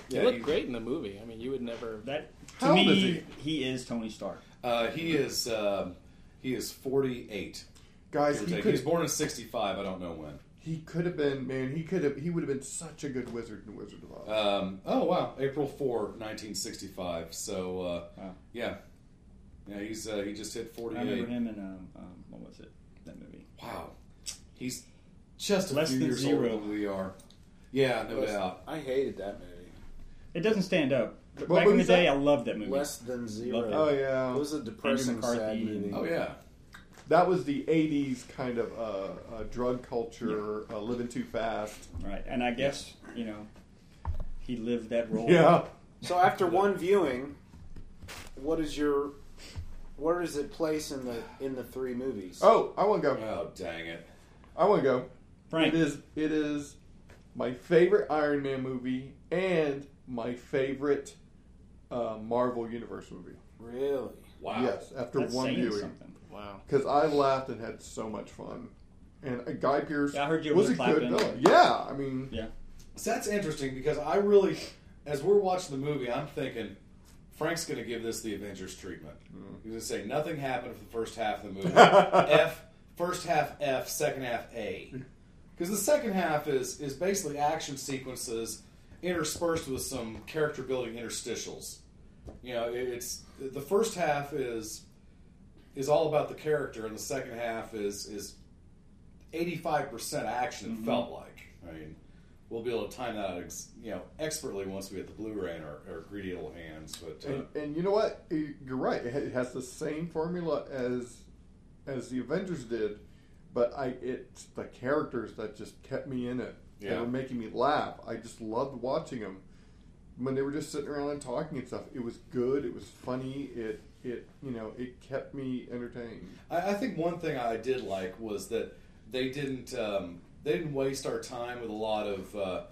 he Yeah, looked great in the movie. I mean, you would never. that to How old me, is he is Tony Stark. Uh, he is um, he is forty eight. guys. He He was born in sixty five. I don't know when. He could have been, man. He could have. He would have been such a good wizard in Wizard of Oz. Um, oh wow, April 4, 1965. So uh, Wow. yeah, yeah. He's uh, he just hit forty I remember eight. him in um, um, what was it? That movie. Wow, he's just a Less few than years zero. older than we are. Yeah, no doubt. I hated that movie. It doesn't stand up But What back in the day, that? I loved that movie. Less than zero. Oh yeah, It was a depressing, McCarthy sad movie. Oh yeah. that was the '80s kind of uh, uh, drug culture, uh, living too fast. Right, and I guess you know he lived that role. Yeah, So after one viewing, what is your where does it place in the in the three movies? Oh, I want to go. Oh dang it. I want to go. Frank. It is. It is my favorite Iron Man movie and my favorite uh, Marvel Universe movie. Really? Wow. Yes, after That's one viewing, something. Wow. because I laughed and had so much fun. And uh, Guy Pearce Yeah, I heard you was a good villain. Yeah, I mean, Yeah, So that's interesting because I really, as we're watching the movie, I'm thinking Frank's going to give this the Avengers treatment. Mm-hmm. He's going to say nothing happened for the first half of the movie. F, first half F, second half A. Because the second half is is basically action sequences interspersed with some character building interstitials. You know, it- it's the first half is is all about the character, and the second half is is eighty five percent action. It mm-hmm. felt like. I mean, we'll be able to time that out, ex, you know, expertly once we get the Blu-ray in our, our greedy little hands. But uh, and, and you know what? You- You're right. It has the same formula as as the Avengers did, but I it's the characters that just kept me in it. They Yeah. were making me laugh. I just loved watching them when they were just sitting around and talking and stuff. It was good. It was funny. It it you know it kept me entertained. I, I think one thing I did like was that they didn't um, they didn't waste our time with a lot of uh,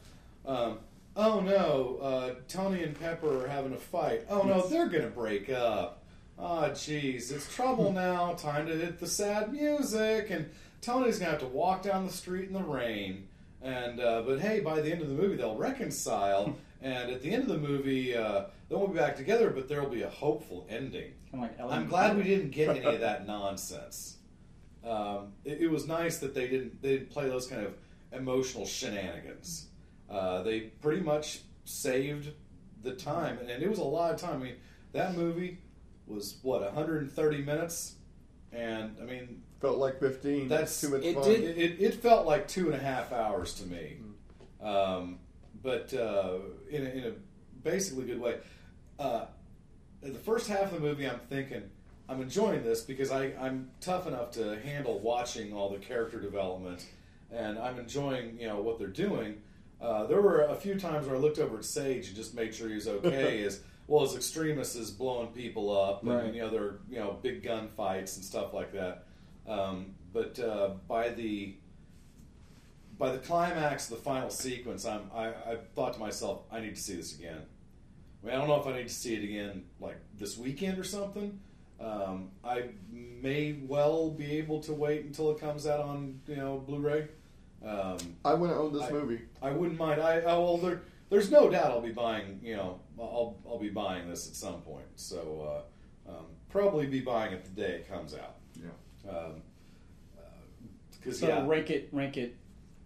um, oh no uh, Tony and Pepper are having a fight. Oh no they're gonna break up. Oh jeez it's trouble now. Time to hit the sad music. And Tony's gonna have to walk down the street in the rain. And uh, but hey by the end of the movie they'll reconcile. And at the end of the movie uh, they won't be back together but there will be a hopeful ending. Like I'm glad we didn't get any of that nonsense. Um, it, it was nice that they didn't they didn't play those kind of emotional shenanigans. Uh, they pretty much saved the time, and, it was a lot of time. I mean, that movie was what 130 minutes, and I mean Felt like 15. That's- too much it fun. did- it, it, felt like two and a half hours to me, um, but uh, in, a, in a basically good way. Uh, the first half of the movie, I'm thinking I'm enjoying this because I, I'm tough enough to handle watching all the character development, and I'm enjoying you know what they're doing. Uh, there were a few times where I looked over at Sage and just made sure he was okay. as well as extremists is blowing people up, and Right. know there you know big gun fights and stuff like that. Um, but uh, by the by the climax of the final sequence, I'm, I, I thought to myself, I need to see this again. I, mean, I don't know if I need to see it again like this weekend or something. Um, I may well be able to wait until it comes out on you know Blu-ray. Um, I want to own this I- movie. I wouldn't mind. I, I well, there, there's no doubt I'll be buying. You know, I'll I'll be buying this at some point. So uh, um, probably be buying it the day it comes out. Yeah. Um, because So yeah. rank it, rank it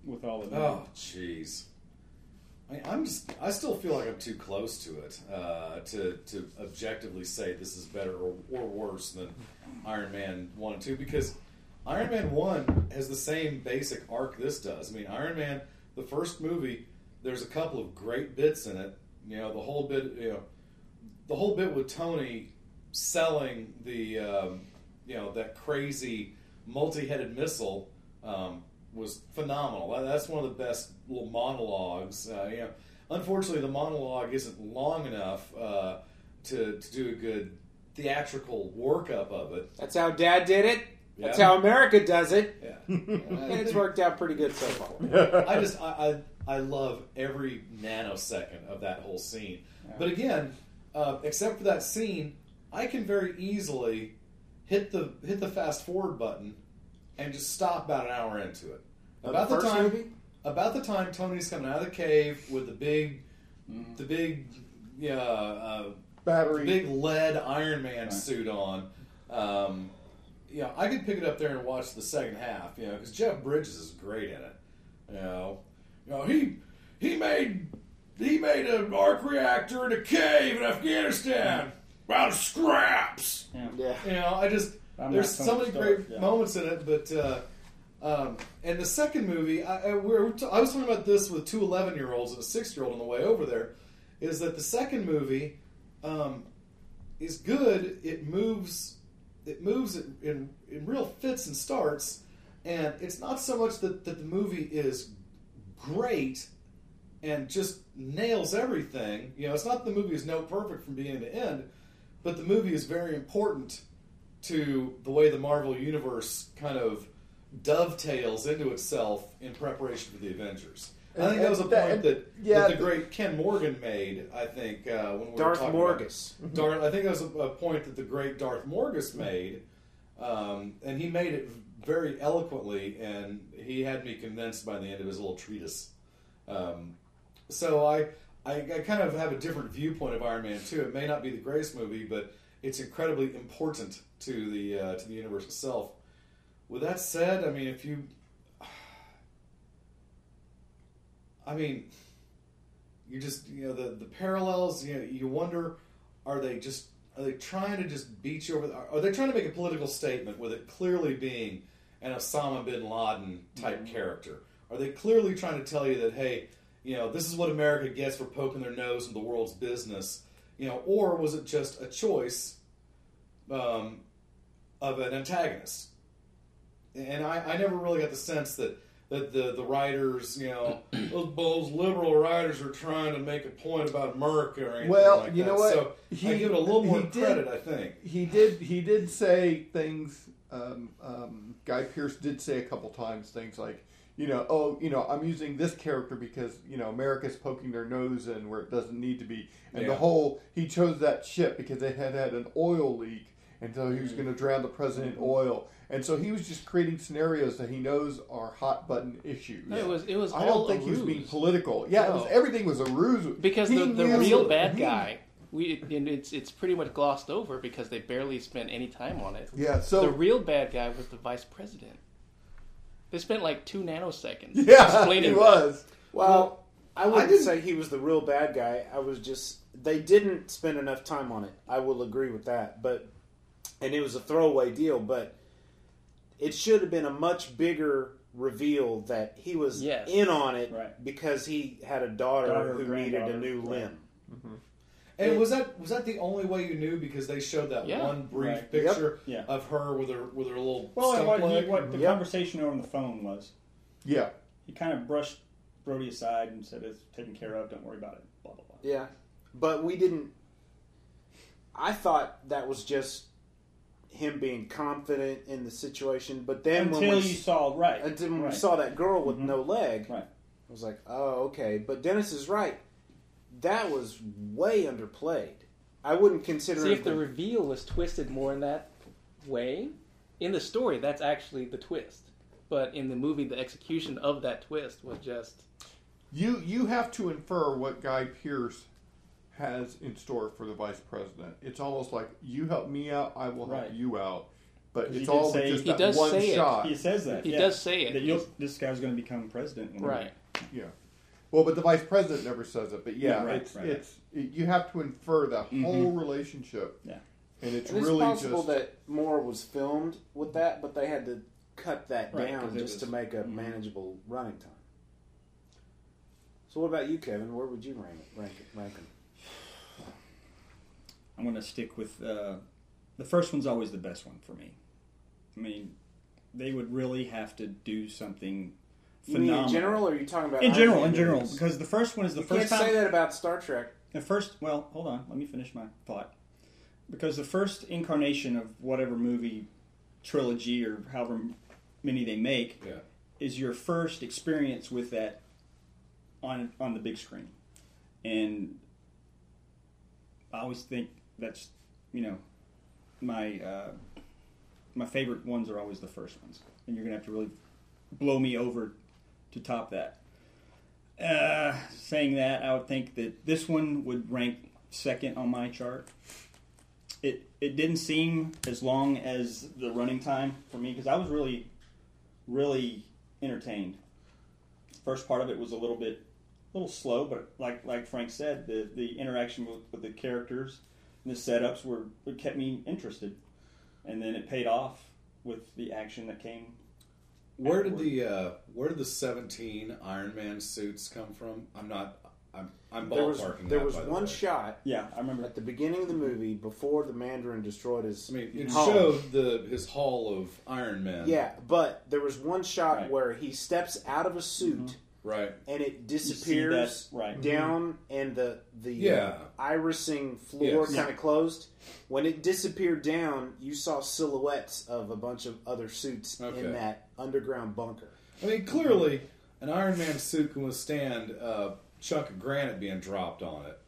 with all of them. Oh, jeez. I, I'm just. I still feel like I'm too close to it uh, to to objectively say this is better or, or worse than Iron Man one and two because Iron Man one has the same basic arc this does. I mean, Iron Man, the first movie, there's a couple of great bits in it. You know, the whole bit. You know, the whole bit with Tony selling the um, you know that crazy multi-headed missile um, was phenomenal. That's one of the best little monologues. Uh, you know, unfortunately, the monologue isn't long enough uh, to to do a good theatrical workup of it. That's how Dad did it. That's Yeah. how America does it, Yeah. and it's worked out pretty good so far. I just I, I I love every nanosecond of that whole scene. But again, uh, except for that scene, I can very easily hit the hit the fast forward button and just stop about an hour into it. Of About the the, time movie? about the time Tony's coming out of the cave with the big Mm-hmm. the big yeah uh, Battery. big lead Iron Man suit on. Um, you know, I could pick it up there and watch the second half. You know, because Jeff Bridges is great in it. You know, you know he he made he made an arc reactor in a cave in Afghanistan out of scraps. Yeah. Yeah. You know, I just I'm there's so many great yeah. moments in it, but. Uh, um, and the second movie, I, I, we're, I was talking about this with two 11 year olds and a six year old on the way over there, is that the second movie um, is good. It moves, it moves in, in in real fits and starts, and it's not so much that that the movie is great and just nails everything. You know, it's not the movie is no perfect from beginning to end, but the movie is very important to the way the Marvel universe kind of dovetails into itself in preparation for the Avengers. I think that was a And- point and- that, yeah, that the the- great Ken Morgan made. I think uh, when we Darth were talking Morgus. About Darth, I think that was a, a point that the great Darth Morgus made, um, and he made it very eloquently, and he had me convinced by the end of his little treatise. Um, so I, I, I kind of have a different viewpoint of Iron Man Two. It may not be the greatest movie, but it's incredibly important to the uh, to the universe itself. With that said, I mean, if you, I mean, you just you know the the parallels. You know, you wonder, are they just are they trying to just beat you over? The, are they trying to make a political statement with it clearly being an Osama bin Laden type character? Are they clearly trying to tell you that hey, you know, this is what America gets for poking their nose in the world's business? You know, or was it just a choice um, of an antagonist? And I, I never really got the sense that that the, the writers, you know, those, those liberal writers are trying to make a point about America or anything Well, like you that. know what? So I He- give it a little more he did- credit, I think. he did he did say things um, um, Guy Pearce did say a couple times things like you know oh you know i'm using this character because you know america's poking their nose in where it doesn't need to be and the whole he chose that ship because they had had an oil leak and so Mm-hmm. he was going to drown the president in oil and so he was just creating scenarios that he knows are hot button issues No, it was it was I don't think he was being political. Yeah, it was, everything was a ruse. because He the, the real bad he- guy we and it's it's pretty much glossed over because they barely spent any time on it. Yeah, so the real bad guy was the vice president. They spent like two nanoseconds yeah, explaining he that. was. Well, I wouldn't didn't- say he was the real bad guy. I was just they didn't spend enough time on it. I will agree with that, but and it was a throwaway deal. But it should have been a much bigger reveal that he was Yes. in on it Right. because he had a daughter, Daughter, who needed a granddaughter, new right. limb. Mm-hmm. And was that was that the only way you knew because they showed that Yeah. one brief Right. picture Yep. of her with her with her little Well, and stump what, he, what the Yep. conversation over the phone was, Yeah, he kind of brushed Rhodey aside and said, "It's taken care of. Don't worry about it." Blah blah blah. Yeah, but we didn't. I thought that was just him being confident in the situation, but then when Until we you saw right, Until when right. we saw that girl with Mhm. no leg, right. I was like, oh, okay. But Dennis is right. That was way underplayed. I wouldn't consider See it if the reveal was twisted more in that way. In the story, that's actually the twist. But in the movie, the execution of that twist was just you you have to infer what Guy Pearce has in store for the vice president. It's almost like you help me out, I will help Right. you out. But it's all say- just He that does one say it. shot. He says that. He yeah. does say it. That you'll, this guy's going to become president. right. Yeah. Well, but the vice president never says it. But yeah, Yeah, right, it's right. it's it, you have to infer that whole relationship. Yeah. And it's And it's really possible just that more was filmed with that, but they had to cut that Right, down 'cause it just was- to make a Mhm. manageable running time. So, what about you, Kevin? Where would you rank it? Rank, it, rank him? I'm going to stick with uh, the first one's always the best one for me. I mean, they would really have to do something You mean in general, or are you talking about In general, in general, movies? because the first one is the you first can't time. say that about Star Trek. The first, well, hold on, let me finish my thought. Because the first incarnation of whatever movie trilogy or however many they make Yeah. is your first experience with that on on the big screen, and I always think that's you know my uh, my favorite ones are always the first ones, and you're gonna have to really blow me over to top that. Uh, saying that, I would think that this one would rank second on my chart. It it didn't seem as long as the running time for me because I was really, really entertained. First part of it was a little bit, a little slow, but like like Frank said, the the interaction with, with the characters and the setups were kept me interested, and then it paid off with the action that came. Where did the uh, where did the seventeen Iron Man suits come from? I'm not I'm, I'm There was ballparking. there that, was by the one way. shot Yeah, I remember. at the beginning of the movie before the Mandarin destroyed his. I mean, it home. showed the his hall of Iron Man. Yeah, but there was one shot Right. where he steps out of a suit Right. and it disappears that, right. down, and the the Yeah. irising floor Yes. kind of closed. When it disappeared down, you saw silhouettes of a bunch of other suits Okay. in that underground bunker. I mean, clearly, an Iron Man suit can withstand a chunk of granite being dropped on it.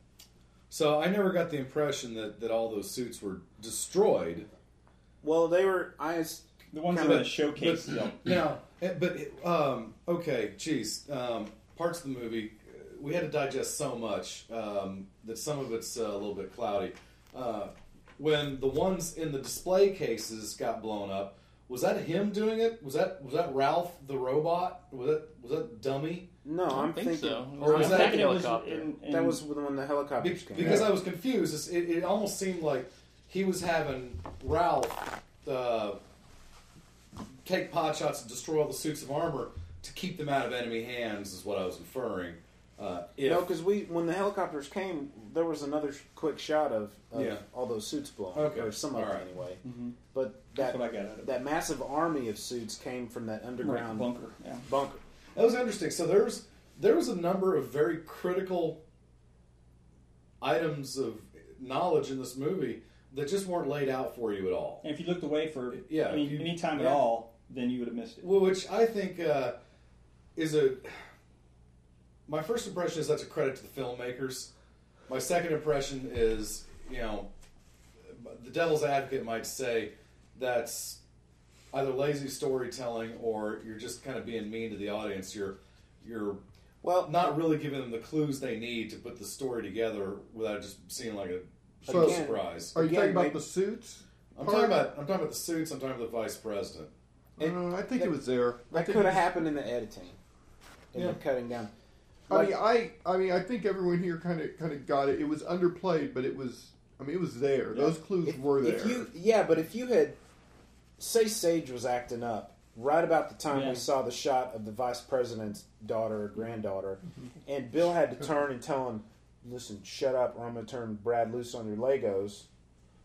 So I never got the impression that, that all those suits were destroyed. Well, they were. I the ones kinda- in the showcase. But, now, but um, okay, geez, um, parts of the movie we had to digest so much um, that some of it's uh, a little bit cloudy. Uh, when the ones in the display cases got blown up, was that him doing it? Was that was that Ralph the robot? Was that was that dummy? no, I don't I'm think thinking so. Or was I'm that- thinking was helicopter. in- in- that was when the Be- came. because Yeah. I was confused. It, it almost seemed like he was having Ralph uh, take pot shots and destroy all the suits of armor to keep them out of enemy hands. Is what I was inferring. Uh, if, No, because we when the helicopters came, there was another sh- quick shot of, of Yeah. all those suits blown, Okay. or some of All them right. anyway. Mhm. But That's that what I got out of it. that massive army of suits came from that Right, underground bunker. Yeah. bunker. That was interesting. So there's there was a number of very critical items of knowledge in this movie that just weren't laid out for you at all. And if you looked away for Yeah, I mean, you- any time yeah. at all, then you would have missed it. Well, which I think uh, is a. My first impression is that's a credit to the filmmakers. My second impression is, you know, the devil's advocate might say that's either lazy storytelling or you're just kind of being mean to the audience. You're you're Well, not really giving them the clues they need to put the story together without just seeming like a, a So- surprise. Are you Again, talking about maybe- the suits? I'm talking about I'm talking about the suits. I'm talking about the vice president. Uh, I think it was there. That could have happened in the editing, in Yeah. the cutting down. I mean, I, I mean, I think everyone here kind of, kind of got it. It was underplayed, but it was. I mean, it was there. Those clues If, were there. if you, yeah, but if you had, say, Sage was acting up right about the time Yeah. we saw the shot of the vice president's daughter or granddaughter, and Bill had to turn and tell him, "Listen, shut up, or I'm going to turn Brad loose on your Legos."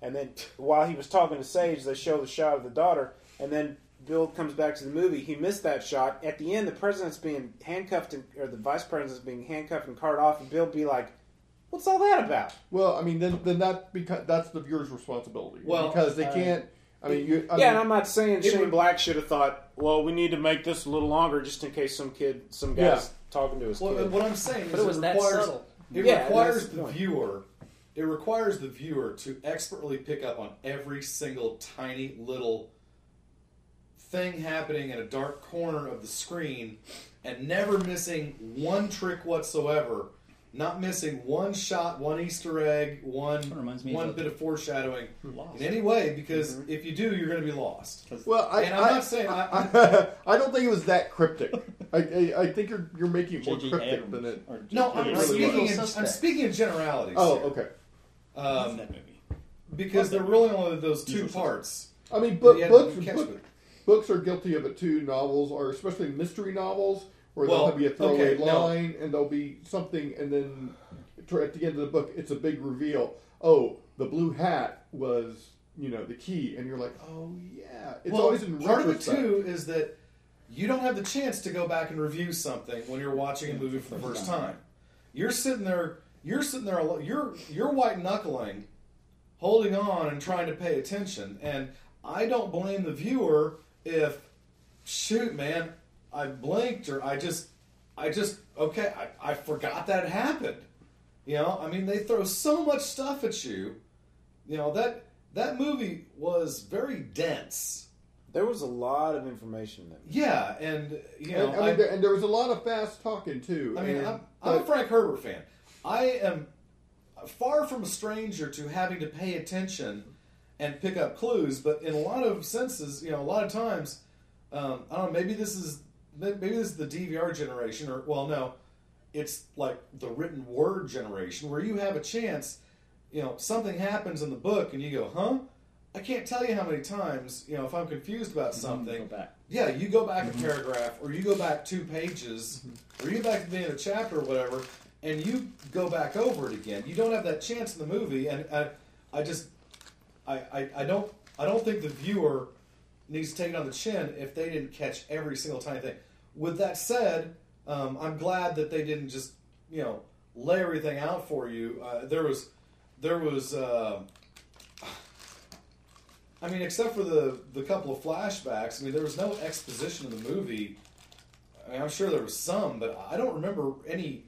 And then while he was talking to Sage, they show the shot of the daughter, and then Bill comes back to the movie. He missed that shot. At the end, the president's being handcuffed, and, or the vice president's being handcuffed and carted off, and Bill be like, "What's all that about?" well, I mean, then then that because that's the viewer's responsibility. Well, because they uh, can't. I mean, you. I yeah, and I'm not saying it Shane would- Black should have thought, well, we need to make this a little longer just in case some kid, some guy's Yeah. talking to his Well, kid. what I'm saying But is it was that requires, subtle. It Yeah, requires the the point. viewer. It requires the viewer to expertly pick up on every single tiny little thing happening in a dark corner of the screen, and never missing one trick whatsoever. Not missing one shot, one Easter egg, one That reminds me one of- bit of foreshadowing Lost. in any way. Because if you do, you're going to be lost. well, I, and I'm I, not saying I- I, I don't think it was that cryptic. I, I, I think you're you're making it more J.J. cryptic Abrams than it. No, I'm really speaking. was. In, I'm speaking in generalities. Oh, okay. Um, that movie? because they're really only those two parts. I mean, book, books, book, books are guilty of it too. Novels, are especially mystery novels, where Well, there'll be a throwaway okay, no. line and there'll be something, and then at the end of the book, it's a big reveal. Oh, the blue hat was, you know, the key, and you're like, oh yeah. It's well, always in part of it too is that you don't have the chance to go back and review something when you're watching a movie for the first time. You're sitting there. You're sitting there. You're you're white knuckling, holding on and trying to pay attention. And I don't blame the viewer if, shoot, man, I blinked or I just, I just okay, I, I forgot that happened. You know, I mean, they throw so much stuff at you. You know that that movie was very dense. there was a lot of information in it. Yeah, and you know, and, I mean, there, and there was a lot of fast talking too. I mean, and- I'm, I'm a Frank Herbert fan. I am far from a stranger to having to pay attention and pick up clues, but in a lot of senses, you know, a lot of times, um, I don't know. Maybe this is maybe this is the DVR generation, or well, no, it's like the written word generation where you have a chance. You know, something happens in the book, and you go, "Huh." I can't tell you how many times, you know, if I'm confused about mm-hmm. something, Go back. yeah, you go back a mm-hmm. paragraph, or you go back two pages, mm-hmm. or you go back to the end of the chapter, or whatever, and you go back over it again. You don't have that chance in the movie, and I, I just, I, I, I don't, I don't think the viewer needs to take it on the chin if they didn't catch every single tiny thing. With that said, um, I'm glad that they didn't just, you know, lay everything out for you. Uh, there was, there was. Uh, I mean, except for the the couple of flashbacks, I mean, there was no exposition in the movie. I mean, I'm sure there was some, but I don't remember any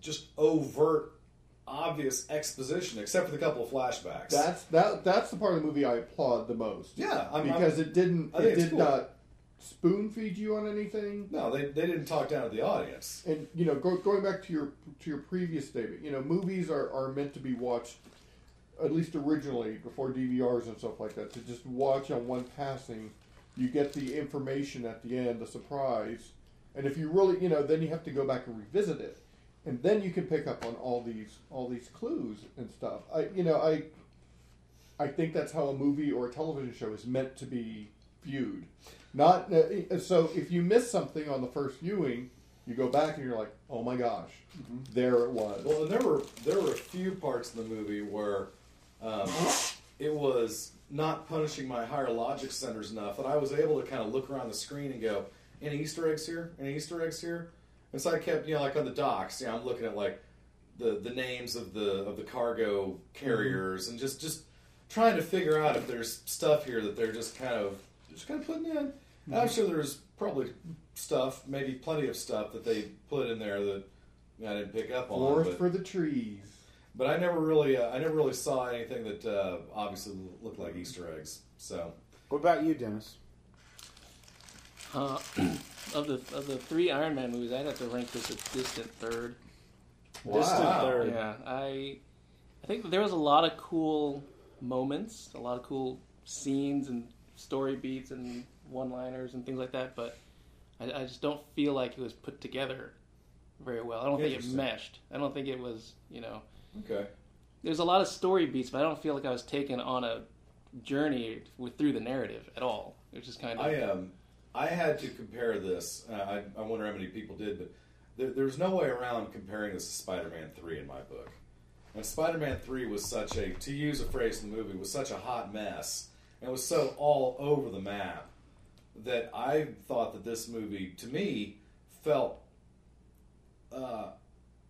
just overt, obvious exposition, except for the couple of flashbacks. That's that. That's the part of the movie I applaud the most. yeah, I'm, because I'm- it didn't. I It did cool. not spoon feed you on anything. no, they they didn't talk down to the audience. And you know, go, going back to your to your previous statement, you know, movies are, are meant to be watched, at least originally before DVRs and stuff like that, to just watch on one passing. You get the information at the end, the surprise, and if you really, you know, then you have to go back and revisit it, and then you can pick up on all these all these clues and stuff. I, you know, I, I think that's how a movie or a television show is meant to be viewed. Not uh, so if you miss something on the first viewing, you go back and you're like, oh my gosh, there it was. Well, and there were there were a few parts in the movie where um, it was not punishing my higher logic centers enough that I was able to kind of look around the screen and go, any Easter eggs here? Any Easter eggs here? And so I kept, you know, like on the docks, you know, I'm looking at like the the names of the of the cargo carriers and just just trying to figure out if there's stuff here that they're just kind of just kind of putting in. And I'm sure there's probably stuff, maybe plenty of stuff that they put in there that I didn't pick up on. Forest but- for the trees. but I never really, uh, I never really saw anything that uh, obviously looked like Easter eggs. So What about you, Dennis? Uh, of the of the three Iron Man movies, I'd have to rank this a distant third. Distant Wow. third. Yeah, I I think there was a lot of cool moments, a lot of cool scenes and story beats and one-liners and things like that, but I, I just don't feel like it was put together very well. I don't think it meshed. I don't think it was, you know, okay, there's a lot of story beats, but I don't feel like I was taken on a journey with through the narrative at all. It was just kind of I um, I had to compare this. Uh, I, I wonder how many people did, but there, there's no way around comparing this to Spider-Man Three in my book. And Spider-Man Three was such a, to use a phrase in the movie, was such a hot mess and was so all over the map that I thought that this movie, to me, felt uh,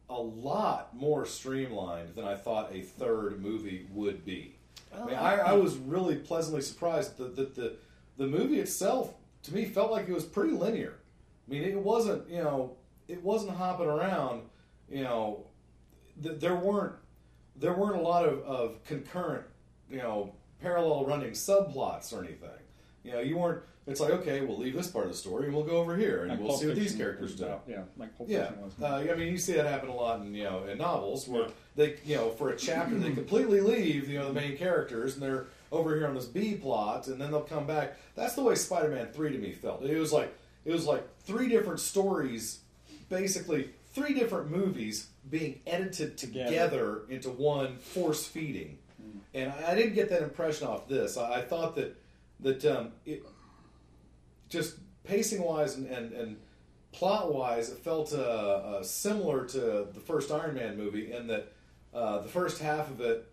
a lot more streamlined than I thought a third movie would be. I, mean, I, I was really pleasantly surprised that the, the the movie itself, to me, felt like it was pretty linear. I mean, it wasn't you know it wasn't hopping around. You know, th- there weren't there weren't a lot of, of concurrent you know parallel running subplots or anything. You know, you weren't. It's like okay, we'll leave this part of the story and we'll go over here and Like we'll see what these characters do. Yeah, like Pulp Yeah, uh, I mean, you see that happen a lot in you know in novels where Yeah. they you know for a chapter they completely leave you know the main characters and they're over here on this B plot and then they'll come back. That's the way Spider-Man Three to me felt. It was like it was like three different stories, basically three different movies being edited together, Together. into one force feeding. And I didn't get that impression off this. I, I thought that that um, it just pacing wise and, and, and plot wise, it felt uh, uh, similar to the first Iron Man movie in that uh, the first half of it,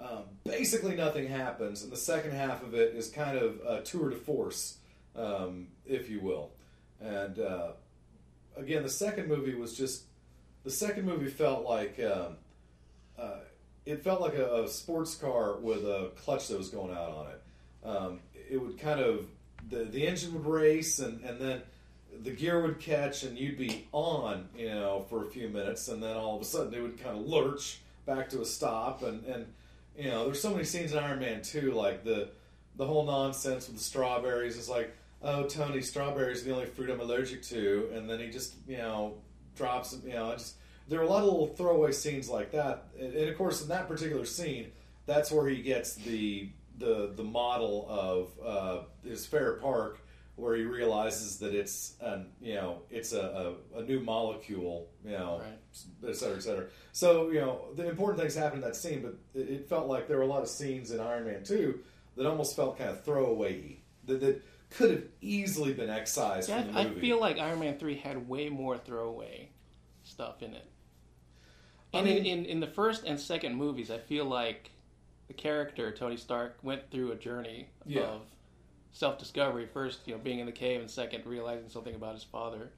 um, basically nothing happens, and the second half of it is kind of a tour de force, um, if you will. And uh, again, the second movie was just the second movie felt like um, uh, it felt like a, a sports car with a clutch that was going out on it. Um, it would kind of the the engine would race and and then the gear would catch and you'd be on you know for a few minutes and then all of a sudden it would kind of lurch back to a stop. And and you know there's so many scenes in Iron Man 2 like the the whole nonsense with the strawberries. Is like oh Tony strawberries are the only fruit I'm allergic to. And then he just you know drops you know just there are a lot of little throwaway scenes like that and, and of course in that particular scene that's where he gets the the the model of uh, his fair park where he realizes that it's an you know it's a, a, a new molecule you know Right. et cetera et cetera so you know the important things happen in that scene but it, it felt like there were a lot of scenes in Iron Man 2 that almost felt kind of throwaway that, that could have easily been excised Yeah, from the I, I feel like Iron Man three had way more throwaway stuff in it. And in, in, in the first and second movies, I feel like the character Tony Stark went through a journey Yeah. of self discovery. First, you know, being in the cave, and second, realizing something about his father.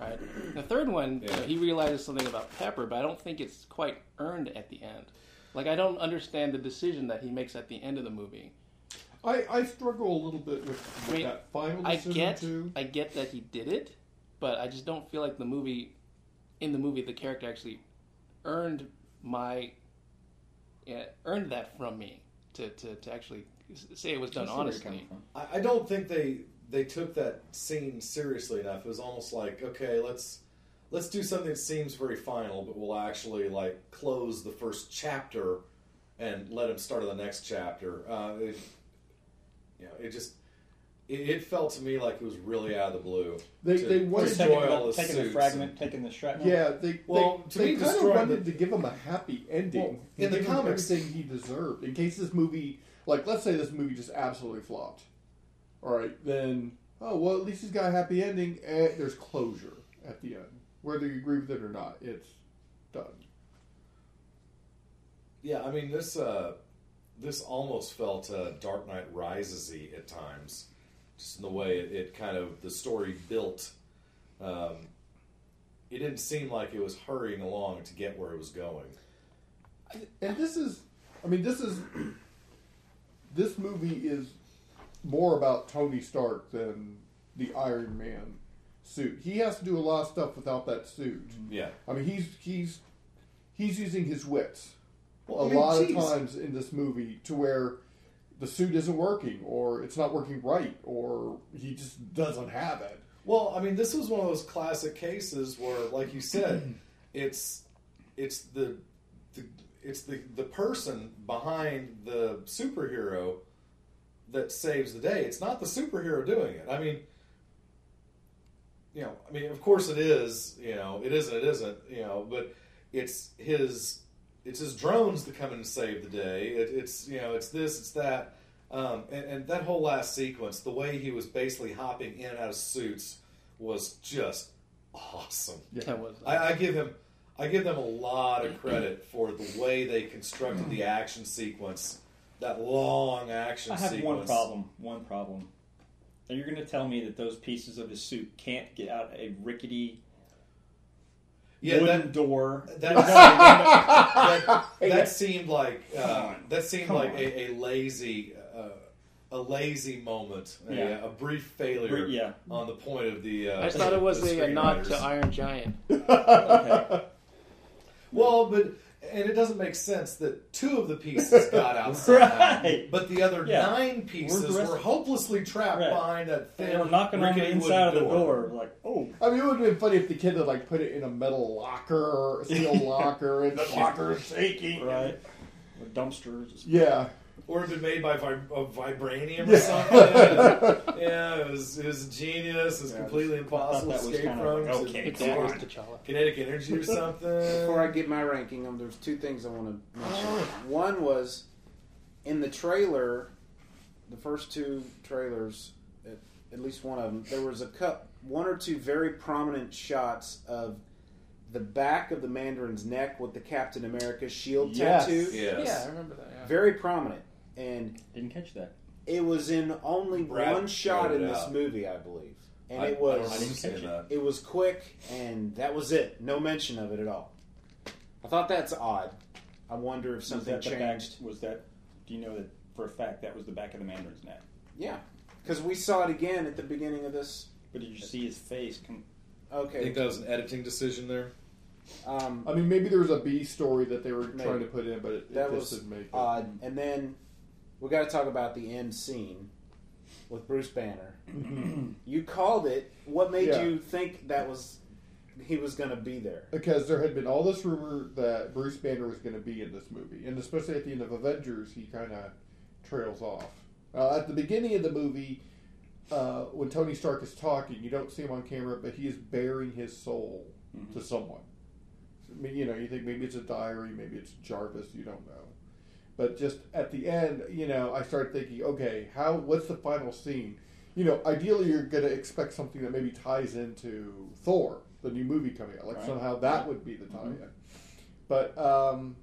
Right. The third one, you know, he realizes something about Pepper, but I don't think it's quite earned at the end. Like I don't understand the decision that he makes at the end of the movie. I, I struggle a little bit with, with I mean, that final I get, too. I get that he did it, but I just don't feel like the movie, in the movie, the character actually earned my, yeah, earned that from me to, to, to actually say it was done I see where you're coming honestly. I, I don't think they they took that scene seriously enough. It was almost like, okay, let's let's do something that seems very final, but we'll actually like close the first chapter and let him start on the next chapter. Uh, it, you know, it just it, it felt to me like it was really out of the blue. They- to they wanted- Just taking, destroy all the, the taking the suits fragment, and- taking the shrapnel. Yeah, they Well, they, to they me, kind of destroying wanted the- to give him a happy ending. Well, and in the give him comics- everything he deserved. In case this movie, like, let's say this movie just absolutely flopped. All right, then oh well, at least he's got a happy ending. And there's closure at the end, whether you agree with it or not. It's done. Yeah, I mean this uh, this almost felt uh, Dark Knight Rises-y at times, just in the way it, it kind of the story built. Um, it didn't seem like it was hurrying along to get where it was going. And this is, I mean, this is, this movie is more about Tony Stark than the Iron Man suit. He has to do a lot of stuff without that suit. Yeah, I mean, he's he's he's using his wits Well, a I mean, lot geez. of times in this movie to where the suit isn't working, or it's not working right, or he just doesn't have it. Well, I mean, this was one of those classic cases where, like you said, it's it's the, the it's the the person behind the superhero that saves the day. It's not the superhero doing it. I mean, you know, I mean, of course it is. You know, it isn't. It isn't. You know, but it's his it's his drones that come in and save the day. It, it's you know, it's this, it's that. Um, and, and that whole last sequence, the way he was basically hopping in and out of suits, was just awesome. That was I, I give him, I give them a lot of credit for the way they constructed the action sequence, that long action. I have sequence. one problem. One problem. Are you going to tell me that those pieces of his suit can't get out a rickety Yeah, wooden that door? that, that, that seemed like uh, that seemed Come like a, a lazy. Uh, a lazy moment, a, Yeah. a brief failure Bri- yeah. on the point of the. Uh, I just thought it was a, a nod to. Iron Giant. Okay. Well, but and it doesn't make sense that two of the pieces got out somehow, Right. but the other Yeah. nine pieces Where's the rest were hopelessly trapped Right. behind that thin. They were knocking on the rickety inside of the door. Like, oh, I mean, it would have been funny if the kid had like put it in a metal locker or a steel locker, and the locker is shaking. right. A dumpster. Just, Yeah. Or have been made by vib- of vibranium or something. yeah, it was it was genius. It was Yeah, completely impossible to escape from. like, It's okay, a- It's Come Darius on. T'Challa. kinetic energy or something. Before I get my ranking, um, there's two things I want to mention. One was in the trailer, the first two trailers, at, at least one of them, there was a cup, one or two very prominent shots of the back of the Mandarin's neck with the Captain America shield Yes. tattoo. Yes. Yeah, I remember that. Yeah. Very prominent, and didn't catch that. it was in only Brad one shot in this out. movie, I believe, and I, it I was don't catch it. it was quick, and that was it. No mention of it at all. I thought that's odd. I wonder if something that the back? changed. Was that? Do you know that for a fact that was the back of the Mandarin's neck? Yeah, because we saw it again at the beginning of this. But did you see his face? Come, I think that was an editing decision there. um, I mean, maybe there was a B story that they were Maybe. trying to put in, but it, it that just was didn't make it. odd. And then we got to talk about the end scene with Bruce Banner. you called it. What made Yeah. you think that was he was going to be there? Because there had been all this rumor that Bruce Banner was going to be in this movie, and especially at the end of Avengers, he kind of trails off. Uh, at the beginning of the movie, uh, when Tony Stark is talking, you don't see him on camera, but he is bearing his soul to someone. I mean, you know, you think maybe it's a diary, maybe it's Jarvis, you don't know. But just at the end, you know, I started thinking, okay, how? What's the final scene? You know, ideally, you're going to expect something that maybe ties into Thor, the new movie coming out. Like Right. somehow that would be the tie-in. But um,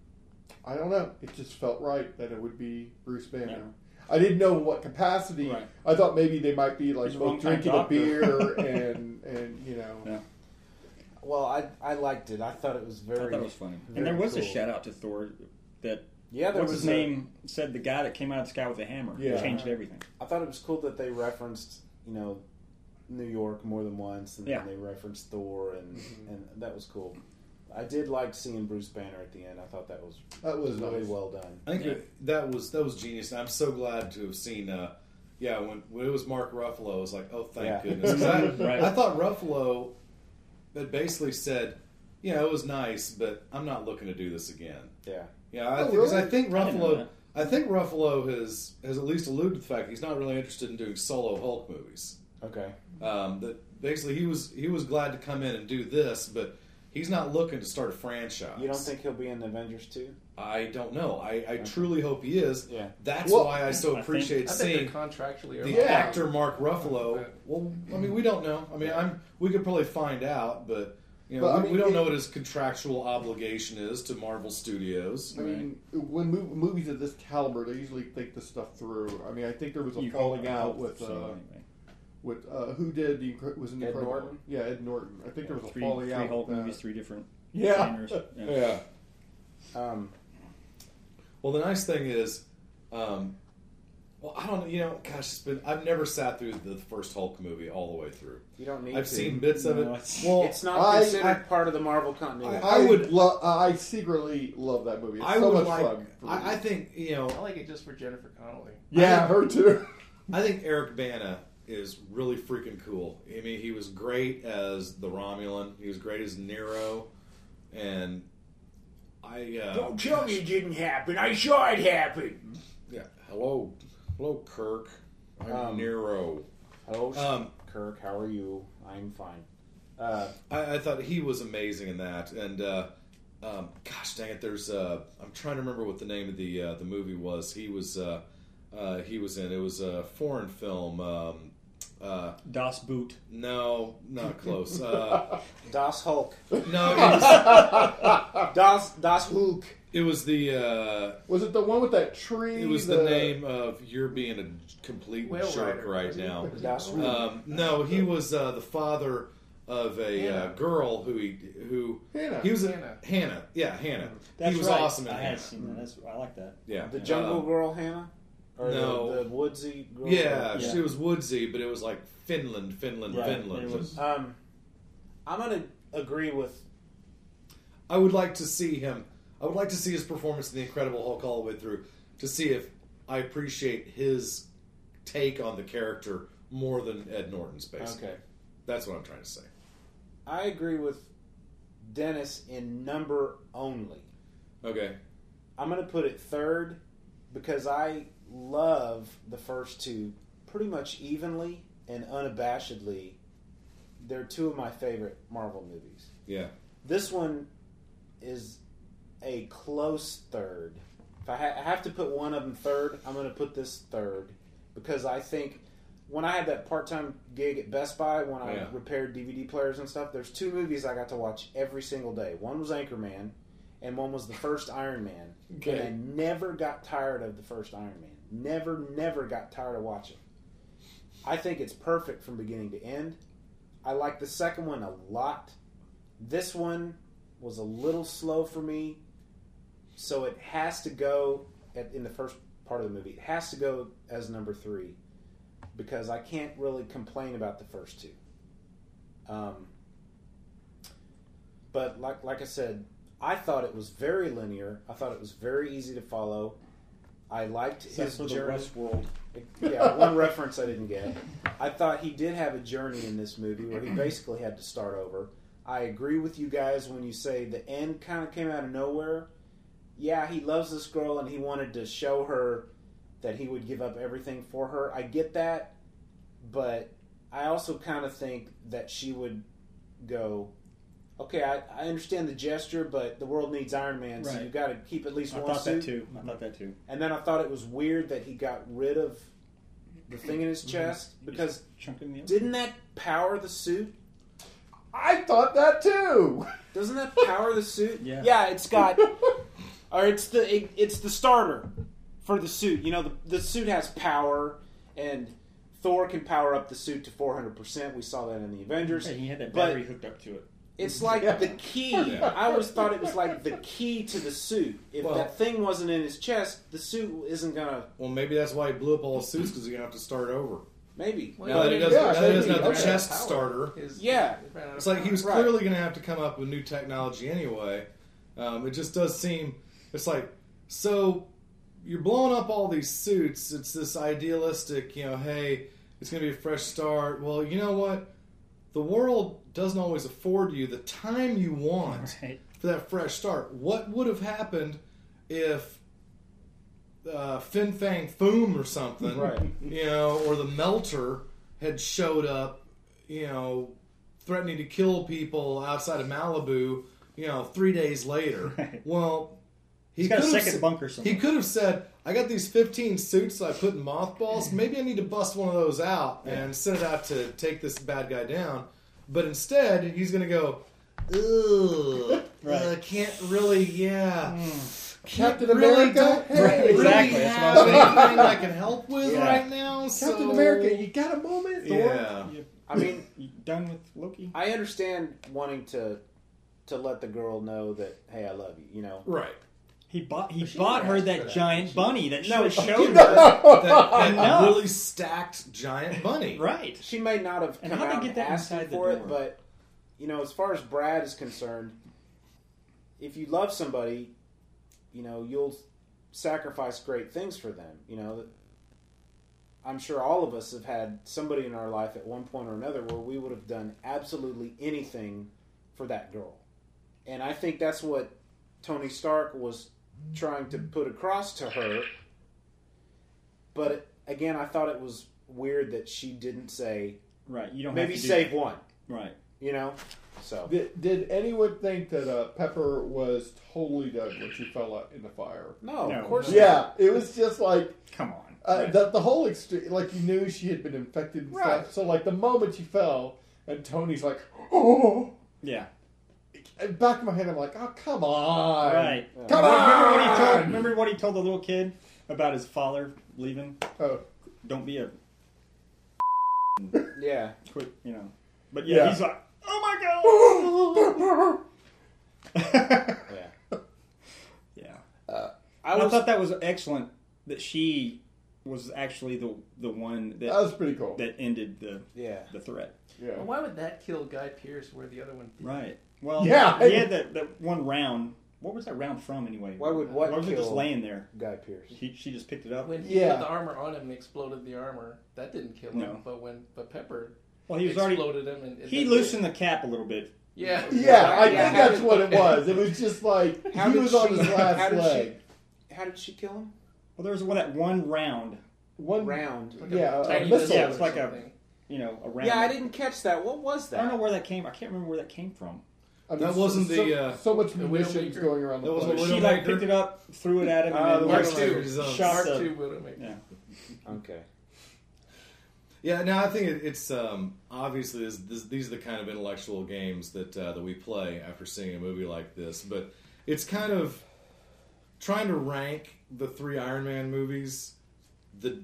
I don't know. It just felt right that it would be Bruce Banner. Yeah. I didn't know what capacity. Right. I thought maybe they might be like both drinking a beer and and you know. Yeah. Well, I I liked it. I thought it was I very. thought it was funny. very And there was a shout out to Thor that Yeah, there what's was his a- name said the guy that came out of the sky with a hammer Yeah. changed everything. I thought it was cool that they referenced, you know, New York more than once, and Yeah. then they referenced Thor, and and that was cool. I did like seeing Bruce Banner at the end. I thought that was That was really nice. well done. I think Yeah. it- that was that was genius, and I'm so glad to have seen. Uh, yeah, when when it was Mark Ruffalo, I was like, oh, thank Yeah. goodness. 'Cause I, Right. I thought Ruffalo had basically said, yeah, it was nice, but I'm not looking to do this again. Yeah, Yeah, I Oh, think, 'cause I really? think I didn't Ruffalo. that. I think Ruffalo has has at least alluded to the fact he's not really interested in doing solo Hulk movies. okay. Um, that basically he was he was glad to come in and do this, but he's not looking to start a franchise. You don't think he'll be in the Avengers too? I don't know. I, I truly hope he is. Yeah. That's Well, why I so appreciate I think seeing they're contractually the. Yeah. actor Mark Ruffalo. Well, I mean, we don't know. I mean, I'm we could probably find out, but you know, But, I we, mean, we don't it- know what his contractual obligation is to Marvel Studios. I mean, when mov- movies of this caliber, they usually think this stuff through. I mean, I think there was a You falling out hope with so, uh, anyway. with uh, who did the was in the Ed Incredible? Norton? Yeah, Ed Norton. I think there was a three, falling three out. Hulk movies, three different Yeah. genres. yeah. Um, Well, the nice thing is, um, well, I don't know. You know, gosh, it's been I've never sat through the first Hulk movie all the way through. You don't need I've to. seen bits of No, it. it's- Well, It's not I- considered I- part of the Marvel continuity. I, I would- would. Lo- I secretly love that movie. It's I so would much like. fun. I, I think you know. I like it just for Jennifer Connelly. yeah, her too. I think Eric Bana is really freaking cool. I mean, he was great as the Romulan. He was great as Nero, and I. Uh, don't tell me it didn't happen. I saw it happen. Yeah. Hello, hello, Kirk. I'm Um, Nero. Hello, Um, Kirk. How are you? I'm fine. Uh, I, I thought he was amazing in that, and uh, um, gosh dang it, there's uh, I'm trying to remember what the name of the uh, the movie was. He was uh, uh, he was in. It was a foreign film. Um, uh, Das Boot. no, not close. Uh, Das Hulk. no, it was, Das Das Hulk. It was the uh, Was it the one with that tree? it was the name of you're being a complete Whale jerk Rider, right now. Um, no, he was uh, the father of a uh, girl who he who Hanna. he was a, Hanna. Hanna. Yeah, Hanna. That's he was right. awesome in I Hanna. had seen that. That's, I like that. Yeah, the Jungle Um, Girl Hanna? Or no. the, the Woodsy Girl? Yeah, Yeah. she was woodsy, but it was like Finland, Finland, Right. Finland. Was- Um, I'm going to agree with. I would like to see him. I would like to see his performance in the Incredible Hulk all the way through to see if I appreciate his take on the character more than Ed Norton's. Basically, Okay. that's what I'm trying to say. I agree with Dennis in number only. Okay, I'm going to put it third because I love the first two pretty much evenly and unabashedly. They're two of my favorite Marvel movies. yeah, This one is a close third. If I, ha- I have to put one of them third, I'm going to put this third because I think when I had that part time gig at Best Buy when I Yeah. repaired DVD players and stuff, there's two movies I got to watch every single day. One was Anchorman, and one was the first Iron Man. Okay. And I never got tired of the first Iron Man. Never, never got tired of watching. I think it's perfect from beginning to end. I like the second one a lot. This one was a little slow for me, so it has to go at, in the first part of the movie. It has to go as number three because I can't really complain about the first two. Um, but like like I said, I thought it was very linear. I thought it was very easy to follow. I liked Except his journey. Westworld. Yeah, one reference I didn't get. I thought he did have a journey in this movie where he basically had to start over. I agree with you guys when you say the end kind of came out of nowhere. Yeah, he loves this girl and he wanted to show her that he would give up everything for her. I get that, but I also kind of think that she would go, okay, I, I understand the gesture, but the world needs Iron Man, so Right. you've got to keep at least I one thought suit. that too. I thought that too. And then I thought it was weird that he got rid of the thing in his mm-hmm. chest because Chunk the didn't that power the suit? I thought that too. Doesn't that power the suit? Yeah. Yeah, it's got, or it's the it, it's the starter for the suit. You know, the the suit has power, and Thor can power up the suit to four hundred percent. We saw that in the Avengers. And he had that But- battery hooked up to it. It's like the key. I always thought it was like the key to the suit. If Well- that thing wasn't in his chest, the suit isn't gonna. Well, maybe that's why he blew up all his suits because he's gonna have to start over. Maybe. Well, Now he Yeah, doesn't, yeah, that doesn't have the chest Power. starter. His- Yeah. he ran out of It's like he was Right. clearly going to have to come up with new technology anyway. Um, it just does seem. It's like so you're blowing up all these suits. It's this idealistic, you know. Hey, it's going to be a fresh start. Well, you know what? The world doesn't always afford you the time you want Right. for that fresh start. What would have happened if uh, Fin Fang Foom or something, Right. you know, or the Melter had showed up, you know, threatening to kill people outside of Malibu, you know, three days later. Right. Well, he He's got a could have second sa- bunker somewhere. He could have said, "I got these 15 suits that I put in mothballs. Maybe I need to bust one of those out and send it out to take this bad guy down." But instead, he's going to go, "Ugh, Right. uh, can't really, yeah." Captain really America, don't hey, really Exactly, that's what I was have thinking. anything I can help with Yeah. right now. Captain so- America, you got a moment? Yeah. I mean, You done with Loki? I understand wanting to to let the girl know that hey, I love you. You know. Right. He bought he bought her that that, giant she? bunny that No, she showed didn't. her. That, that Enough. really stacked giant bunny. Right. She may not have And come how'd out get and that asked for it, but you know, as far as Brad is concerned, if you love somebody, you know, you'll sacrifice great things for them. You know, I'm sure all of us have had somebody in our life at one point or another where we would have done absolutely anything for that girl. And I think that's what Tony Stark was trying to put across to her. But again, I thought it was weird that she didn't say, Right. You don't maybe have to do save that. one, Right. you know? So, Did, did anyone think that uh, Pepper was totally dead when she fell out in the fire? no, No, of course no. Yeah, it was just like Come on. uh, Right. the, the whole extreme. Like you knew she had been infected and Right. stuff. So like the moment she fell, and Tony's like, "Oh!" yeah. And back of my head, I'm like, "Oh, come on!" Right. Come Remember what he on! told? Remember what he told the little kid about his father leaving? Oh, Don't be a yeah. quick, you know. But yeah, Yeah. he's like, oh my god. Yeah. yeah. Uh, I I, was, thought that was excellent that she was actually the the one that that was pretty cool. that ended the yeah. the threat. yeah. Well, why would that kill Guy Pearce where the other one did? Right. Well, Yeah. he had that, that one round. What was that round from anyway? Why would uh, what Why was it just kill laying there? Guy Pearce? He, she just picked it up. When he Yeah. put the armor on him and exploded the armor, that didn't kill him. No. But when but Pepper Well, he was already exploded him, and, and he that loosened the cap a little bit. Yeah, Yeah, I Yeah, think how that's did- what it was. It was just like How he did was on she- his how last did leg. How did she kill him? Well, there was one that one round. One Round. Like a Yeah, a tiny missile. missile Yeah, or it's like a- something. You know, a round. Yeah, I didn't catch that. What was that? I don't know where that came. I can't remember where that came from. I That wasn't so, the, uh, so much the munitions going around the That place. She like picked it up, threw it at him, Uh, and the then Widowmaker. like, Widowmaker's own. shot Mark two Widowmaker. Yeah. Okay. Yeah, now I think it, it's um, obviously this, this, these are the kind of intellectual games that uh, that we play after seeing a movie like this. But it's kind of trying to rank the three Iron Man movies, the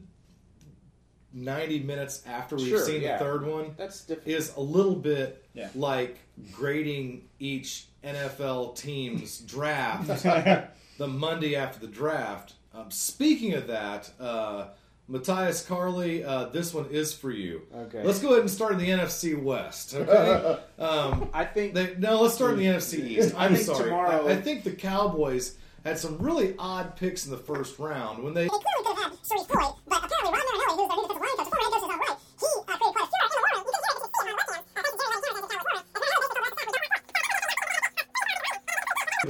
ninety minutes after we've Sure, seen yeah. the third one That's different. is a little bit Yeah. like grading each NFL team's draft the Monday after the draft. Um, speaking of that, uh, Matthias Carley, uh, this one is for you. Okay. Let's go ahead and start in the NFC West. Okay. um, I think they, no, let's start in the NFC East. I I'm think sorry. tomorrow- I, I think the Cowboys had some really odd picks in the first round when they.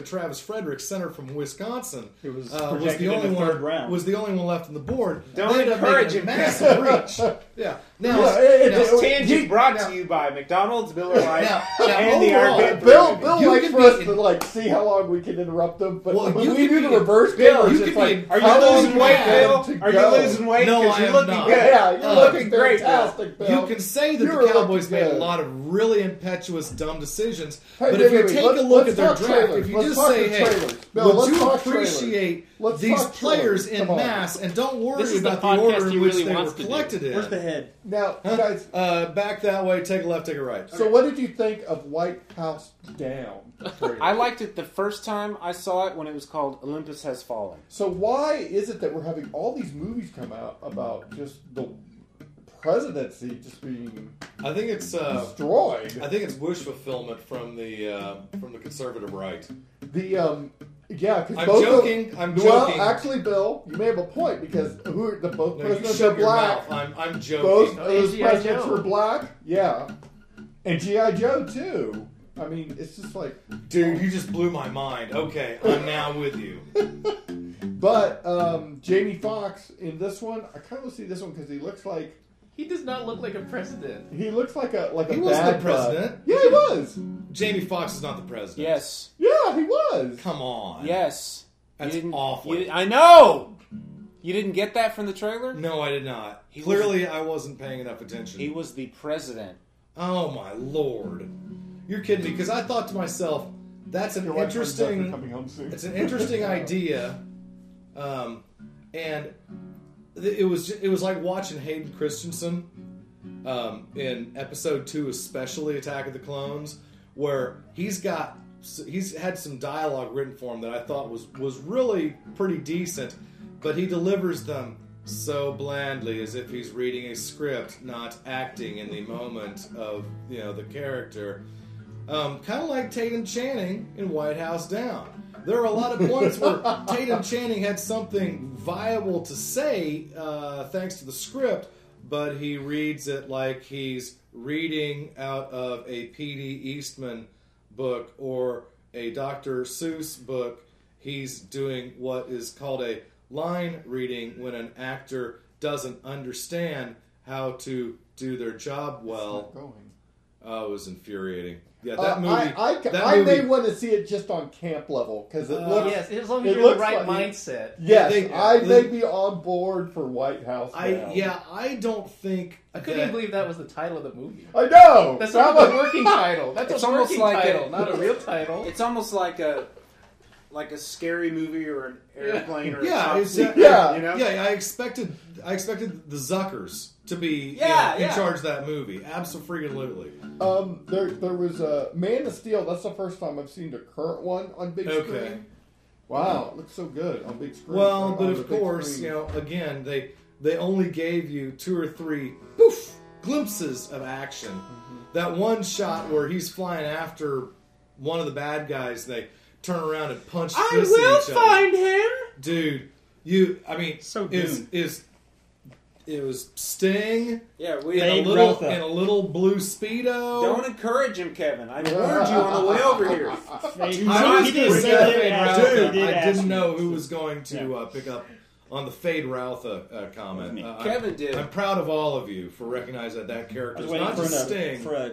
Travis Frederick, center from Wisconsin, Who was uh, was projected the in only the one third round. was the only one left on the board. Don't They encourage him, massive reach. Yeah, Now, Yeah, it- it- now- This tangent he- brought now- to you by McDonald's, Miller Lite, Now- now and the overall, Iron Man Bill. Bill You likes for us be- to like see how long we can interrupt them, but Well, when you we do the reverse Bill, cameras, you it's can like, be- Are you losing weight, Bill? to Are you losing weight? No, Because I you're am looking not. Yeah, you're Uh, looking great, Bill. fantastic, Bill. You can say that the Cowboys made a lot of really impetuous, dumb decisions. Hey, but wait, if you wait, wait. take Let's- a look let's at their talk draft, trailers. if you Let's just say, "Hey. Bill, would you appreciate these players in mass and don't worry This is the about the, podcast order in which really they were wants to do. collected in"? Where's the head? Now, Huh? guys, Uh, back that way. Take a left. Take a right. so what did you think of White House Down? I liked it the first time I saw it when it was called Olympus Has Fallen. So why is it that we're having all these movies come out about just the presidency just being I think it's. Uh, destroyed? I think it's wish fulfillment from the uh, from the conservative right. The um, yeah, because I'm both joking, Of, I'm well, joking. actually, Bill, you may have a point because who are the both No, you presidents shut are your black. I'm, I'm joking. Both Oh, those presidents Joe. were black. Yeah, and GI Joe too. I mean, it's just like, Dude, you just blew my mind. Okay, I'm now with you. but um, Jamie Foxx in this one, I kind of see this one because he looks like He does not look like a president. he looks like a like a He wasn't bad the president. bud. Yeah, he was. Jamie Foxx is not the president. Yes. Yeah, he was. Come on. Yes. That's you didn't, awful. you- I know! You didn't get that from the trailer? No, I did not. He Clearly, I wasn't paying enough attention. He was the president. oh my lord! You're kidding me? Because I thought to myself, that's an Your wife comes up, interesting. you're coming home soon. It's an interesting idea, um, and th- it was it was like watching Hayden Christensen um, in episode two, especially Attack of the Clones, where he's got he's had some dialogue written for him that I thought was was really pretty decent, but he delivers them so blandly as if he's reading a script, not acting in the moment of you know the character. Um, kind of like Tatum Channing in White House Down. There are a lot of points where Tatum Channing had something viable to say uh, thanks to the script, but he reads it like he's reading out of a P.D. Eastman book or a Dr. Seuss book. He's doing what is called a line reading when an actor doesn't understand how to do their job well. Going. Oh, it was infuriating. Yeah, Uh, that movie. I, I, that I may want to see it just on camp level because it Uh, looks. yes, as long as you're in the right like- mindset. Yes, They- I they- may be on board for White House. I now. yeah, I don't think. I couldn't that- even believe that was the title of the movie. I know. That's That not was- the working title. That's It's a almost working like a- title, not a real title. It's almost like a like a scary movie or an airplane or Yeah, top Yeah. you know? yeah. I expected. I expected the Zuckers to be you Yeah, know, in yeah. charge of that movie. Absolutely. Um, there, there was a Man of Steel. That's the first time I've seen the current one on big Okay. screen. Wow, it looks so good on big screen. Well, On but the of course, screen. you know, again, they they only gave you two or three poof glimpses of action. Mm-hmm. That one shot where he's flying after one of the bad guys, they turn around and punch I fists at will each other. find him. dude. You, I mean, So is is it was Sting Yeah, we in a Fade little Reltha. in a little blue speedo. don't encourage him, Kevin. I warned you on the way over here. He, I was he did pretty say good. that, Fade ask- Routha. he did I ask didn't me. know who was going to Yeah. uh, pick up on the Feyd-Rautha uh, comment. Uh, Kevin I'm, did. I'm proud of all of you for recognizing that that I character was is waiting not for, just a, Sting. for a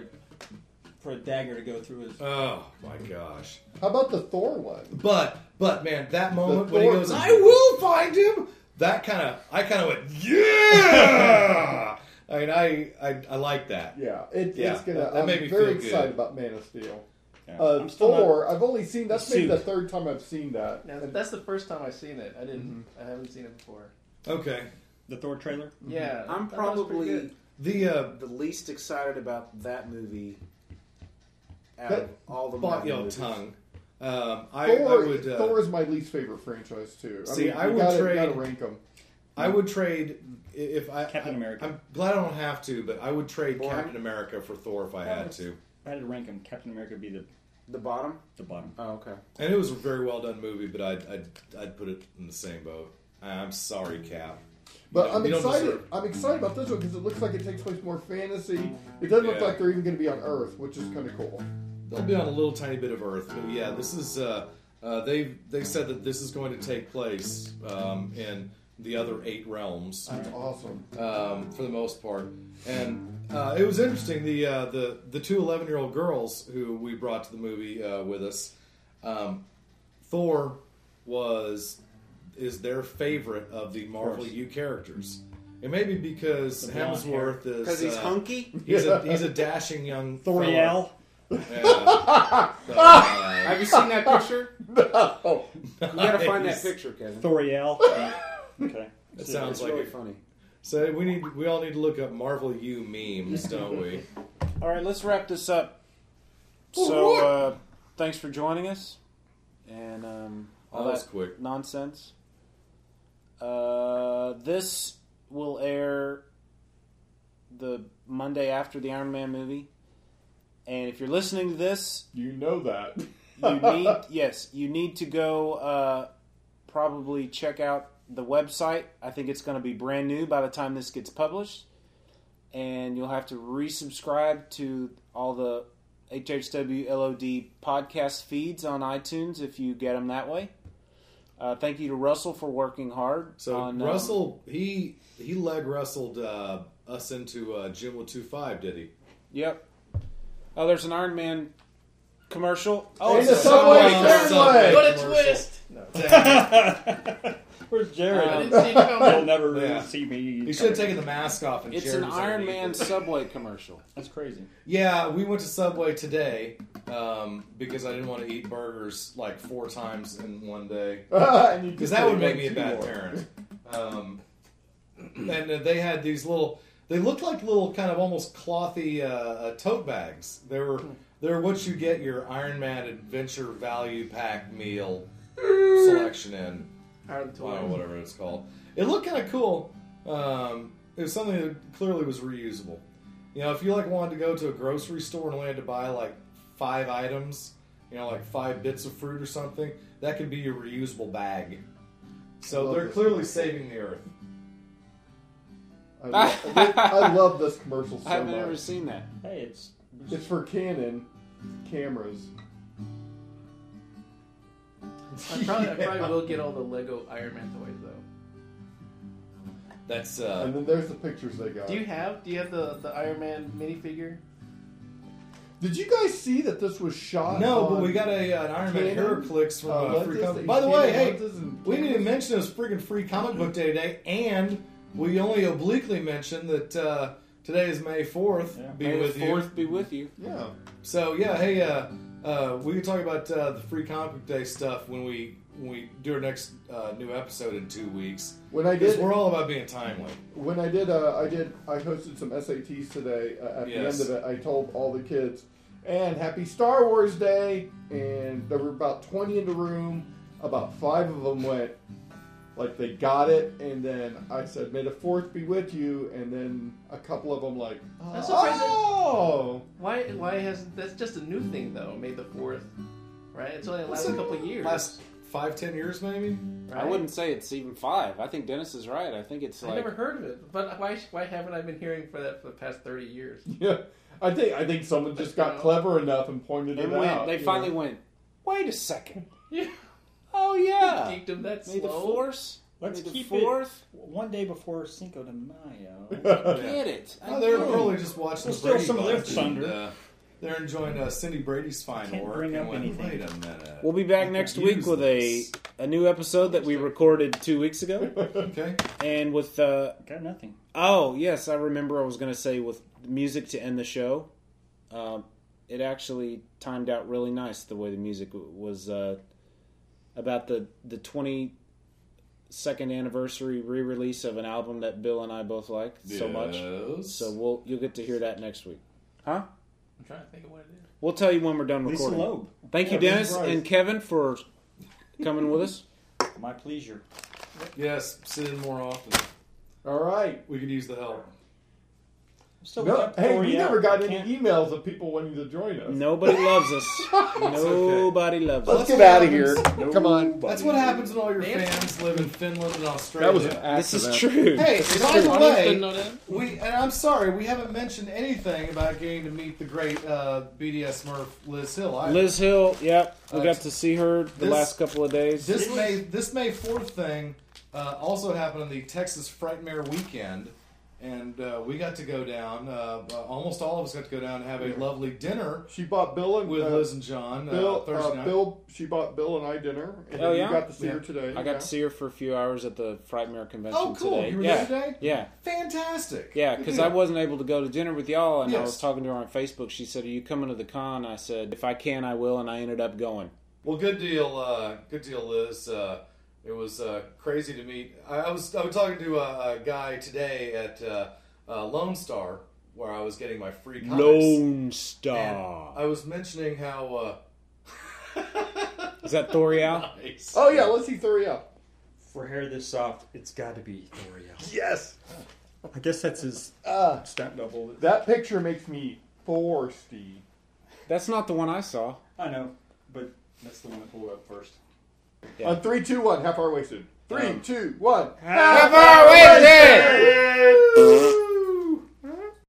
for a dagger to go through his. Oh my gosh! How about the Thor one? But but man, that moment The when he Thor- goes, "I will find him," that kind of I kind of went, "Yeah!" I mean, I I, I like that. Yeah, it, Yeah, it's gonna. that- that I'm me very feel good. excited about Man of Steel. Yeah. Uh, I'm not- Thor, I've only seen that's maybe the third time I've seen that. Now, that's the first time I've seen it. I didn't. I haven't seen it before. Okay, the Thor trailer. Yeah, I'm that probably the uh, the least excited about that movie out That of all the bought Marvel your movies. tongue. Um, I, Thor, I would uh, Thor is my least favorite franchise too. I See, mean, I would gotta, trade- gotta rank them. I would trade if I Captain America. I'm glad I don't have to, but I would trade Boring. Captain America for Thor if I had to. If I had to rank him, Captain America would be the The bottom? the bottom. Oh, okay. And it was a very well done movie, but I'd I'd, I'd put it in the same boat. I'm sorry, Cap. But You don't- I'm excited. deserve- I'm excited about this one because it looks like it takes place more fantasy. It doesn't look like they're even going to be on Earth, which is kind of cool. They'll be on a little tiny bit of Earth, but yeah, this is uh, uh, they they said that this is going to take place um, in the other eight realms That's awesome. um, for the most part. And uh, it was interesting. The uh, the the two 11 year old girls who we brought to the movie uh, with us, um, Thor was is their favorite of the Marvel U characters. It may be because The blonde Hemsworth is Because he's uh, hunky. He's a he's a dashing young Thoriel. Fella. Yeah. Uh, Have you seen that picture? No. You gotta find that picture, Kevin. Thoriel. okay. It sounds It's like really it. funny. So we need we all need to look up Marvel U memes, don't we? All right, let's wrap this up. So, uh, thanks for joining us, and um, all That that quick. nonsense. Uh, this will air the Monday after the Iron Man movie, and if you're listening to this, You know that. you need yes, you need to go uh, probably check out the website. I think it's going to be brand new by the time this gets published, and you'll have to resubscribe to all the HHWLOD podcast feeds on iTunes if you get them that way. Uh, thank you to Russell for working hard. So on, um, Russell he he leg wrestled uh, us into uh, Jim with two five, did he? Yep. Oh, there's an Iron Man commercial. Oh, And it's a Subway Subway. Subway. What a twist! No. Where's Jared? Um, I didn't see it coming. He'll never Yeah. see me. You should have taken the mask off and It's Jared an was Iron underneath Man it. Subway commercial. That's crazy. Yeah, we went to Subway today um, because I didn't want to eat burgers like four times in one day. Because that would make me a bad more. parent. Um, and uh, they had these little. They looked like little kind of almost clothy uh, uh, tote bags. They were they're what you get your Iron Man Adventure Value Pack meal selection in. Iron I don't know whatever it's called. It looked kind of cool. Um, it was something that clearly was reusable. You know, if you like wanted to go to a grocery store and only had to buy like five items, you know, like five bits of fruit or something, that could be your reusable bag. So Love they're clearly saving the earth. I love, I love this commercial so I haven't much. ever seen that. Hey, it's It's for Canon cameras. I probably, I probably will get all the Lego Iron Man toys though. That's uh, And then there's the pictures they got. Do you have Do you have the the Iron Man minifigure? Did you guys see that this was shot? no, but we got a uh, an Iron Man Canon, Heroclix from uh, uh, Free that Comic. use By the way, Canon hey, lenses and we didn't cameras? even mention it was freaking Free Comic Book Day today, and we only obliquely mentioned that uh, today is May fourth. Yeah. Be May with the you. fourth be with you. Yeah. So yeah, hey, uh, uh, we can talk about uh, the free comic book day stuff when we when we do our next uh, new episode in two weeks. When I did, we're all about being timely. when I did, uh, I did, I hosted some SATs today. Uh, at Yes. the end of it, I told all the kids, "And Happy Star Wars Day!" And there were about twenty in the room. About five of them went, like they got it, and then I said, "May the Fourth be with you." And then a couple of them like, That's surprising. "Oh, Why Why hasn't that's just a new thing though? May the fourth, right? It's only the last Listen, couple of years. Last five, ten years maybe. right? I wouldn't say it's even five. I think Dennis is right. I think it's I like never heard of it, but why Why haven't I been hearing for that for the past thirty years? yeah." I think I think someone just got clever enough and pointed they it went. out. They you finally know? went. Wait a second. Yeah, Oh yeah. geeked him that May the force. Let's May the keep fourth. it one day before Cinco de Mayo. Get it. I Oh, they're know. probably just watching Well, the still Brady some of their Bunch and, thunder. uh, they're enjoying uh, Cindy Brady's fine Can't work. bring and up went, anything. Wait a minute. We'll be back I next week with a this." a new episode that we recorded two weeks ago, Okay. and with uh, Got nothing. Oh yes, I remember. I was going to say with music to end the show. Um, it actually timed out really nice the way the music w- was uh, about the the twenty second anniversary re release of an album that Bill and I both like so much. Yes. So we'll you'll get to hear that next week, huh? I'm trying to think of what it is. We'll tell you when we're done Lisa recording. Loeb. Thank you, Yeah, Dennis Lisa Price. and Kevin, for coming with us. My pleasure. Yes, sit in more often. All right. We could use the help. Still No, hey, we L'Oreal. never got any Can't- emails of people wanting to join us. Nobody loves us. Nobody loves us. Let's get out of here. Come on. That's what happens when all your Damn. fans live in Finland and Australia. That was an this is true. Hey, by the way, didn't know that? we and I'm sorry we haven't mentioned anything about getting to meet the great uh, BDS Smurf Liz Hill. either. Liz Hill, yep, we Uh, got to see her the this- last couple of days. This May this May fourth thing uh, also happened on the Texas Frightmare weekend, and uh, we got to go down. Uh, uh, almost all of us got to go down and have a lovely dinner She bought Bill and with uh, Liz and John Bill. uh, Thursday uh, night. Bill. She bought Bill and I dinner. And Oh, yeah? You got to see Yeah. her today. I got to see her for a few hours at the Frightmare convention Oh, cool. today. You were yeah. there today? Yeah. Fantastic. Yeah, because deal. I wasn't able to go to dinner with y'all, and I was talking to her on Facebook. She said, "Are you coming to the con?" I said, "If I can, I will," and I ended up going. Well, good deal, uh, good deal, Liz. It was uh, crazy to meet. I, I was I was talking to a, a guy today at uh, uh, Lone Star where I was getting my free comics. Lone And Star. I was mentioning how. Uh, Is that Thoriel? nice. Oh yeah, let's see Thoriel. For hair this soft, it's got to be Thoriel. Yes. I guess that's his Uh, stunt double. that picture makes me thirsty. That's not the one I saw. I know, but that's the one I pulled up first. Yeah. On three, two, one. Half hour wasted. Three, Um, two, one. Half hour wasted!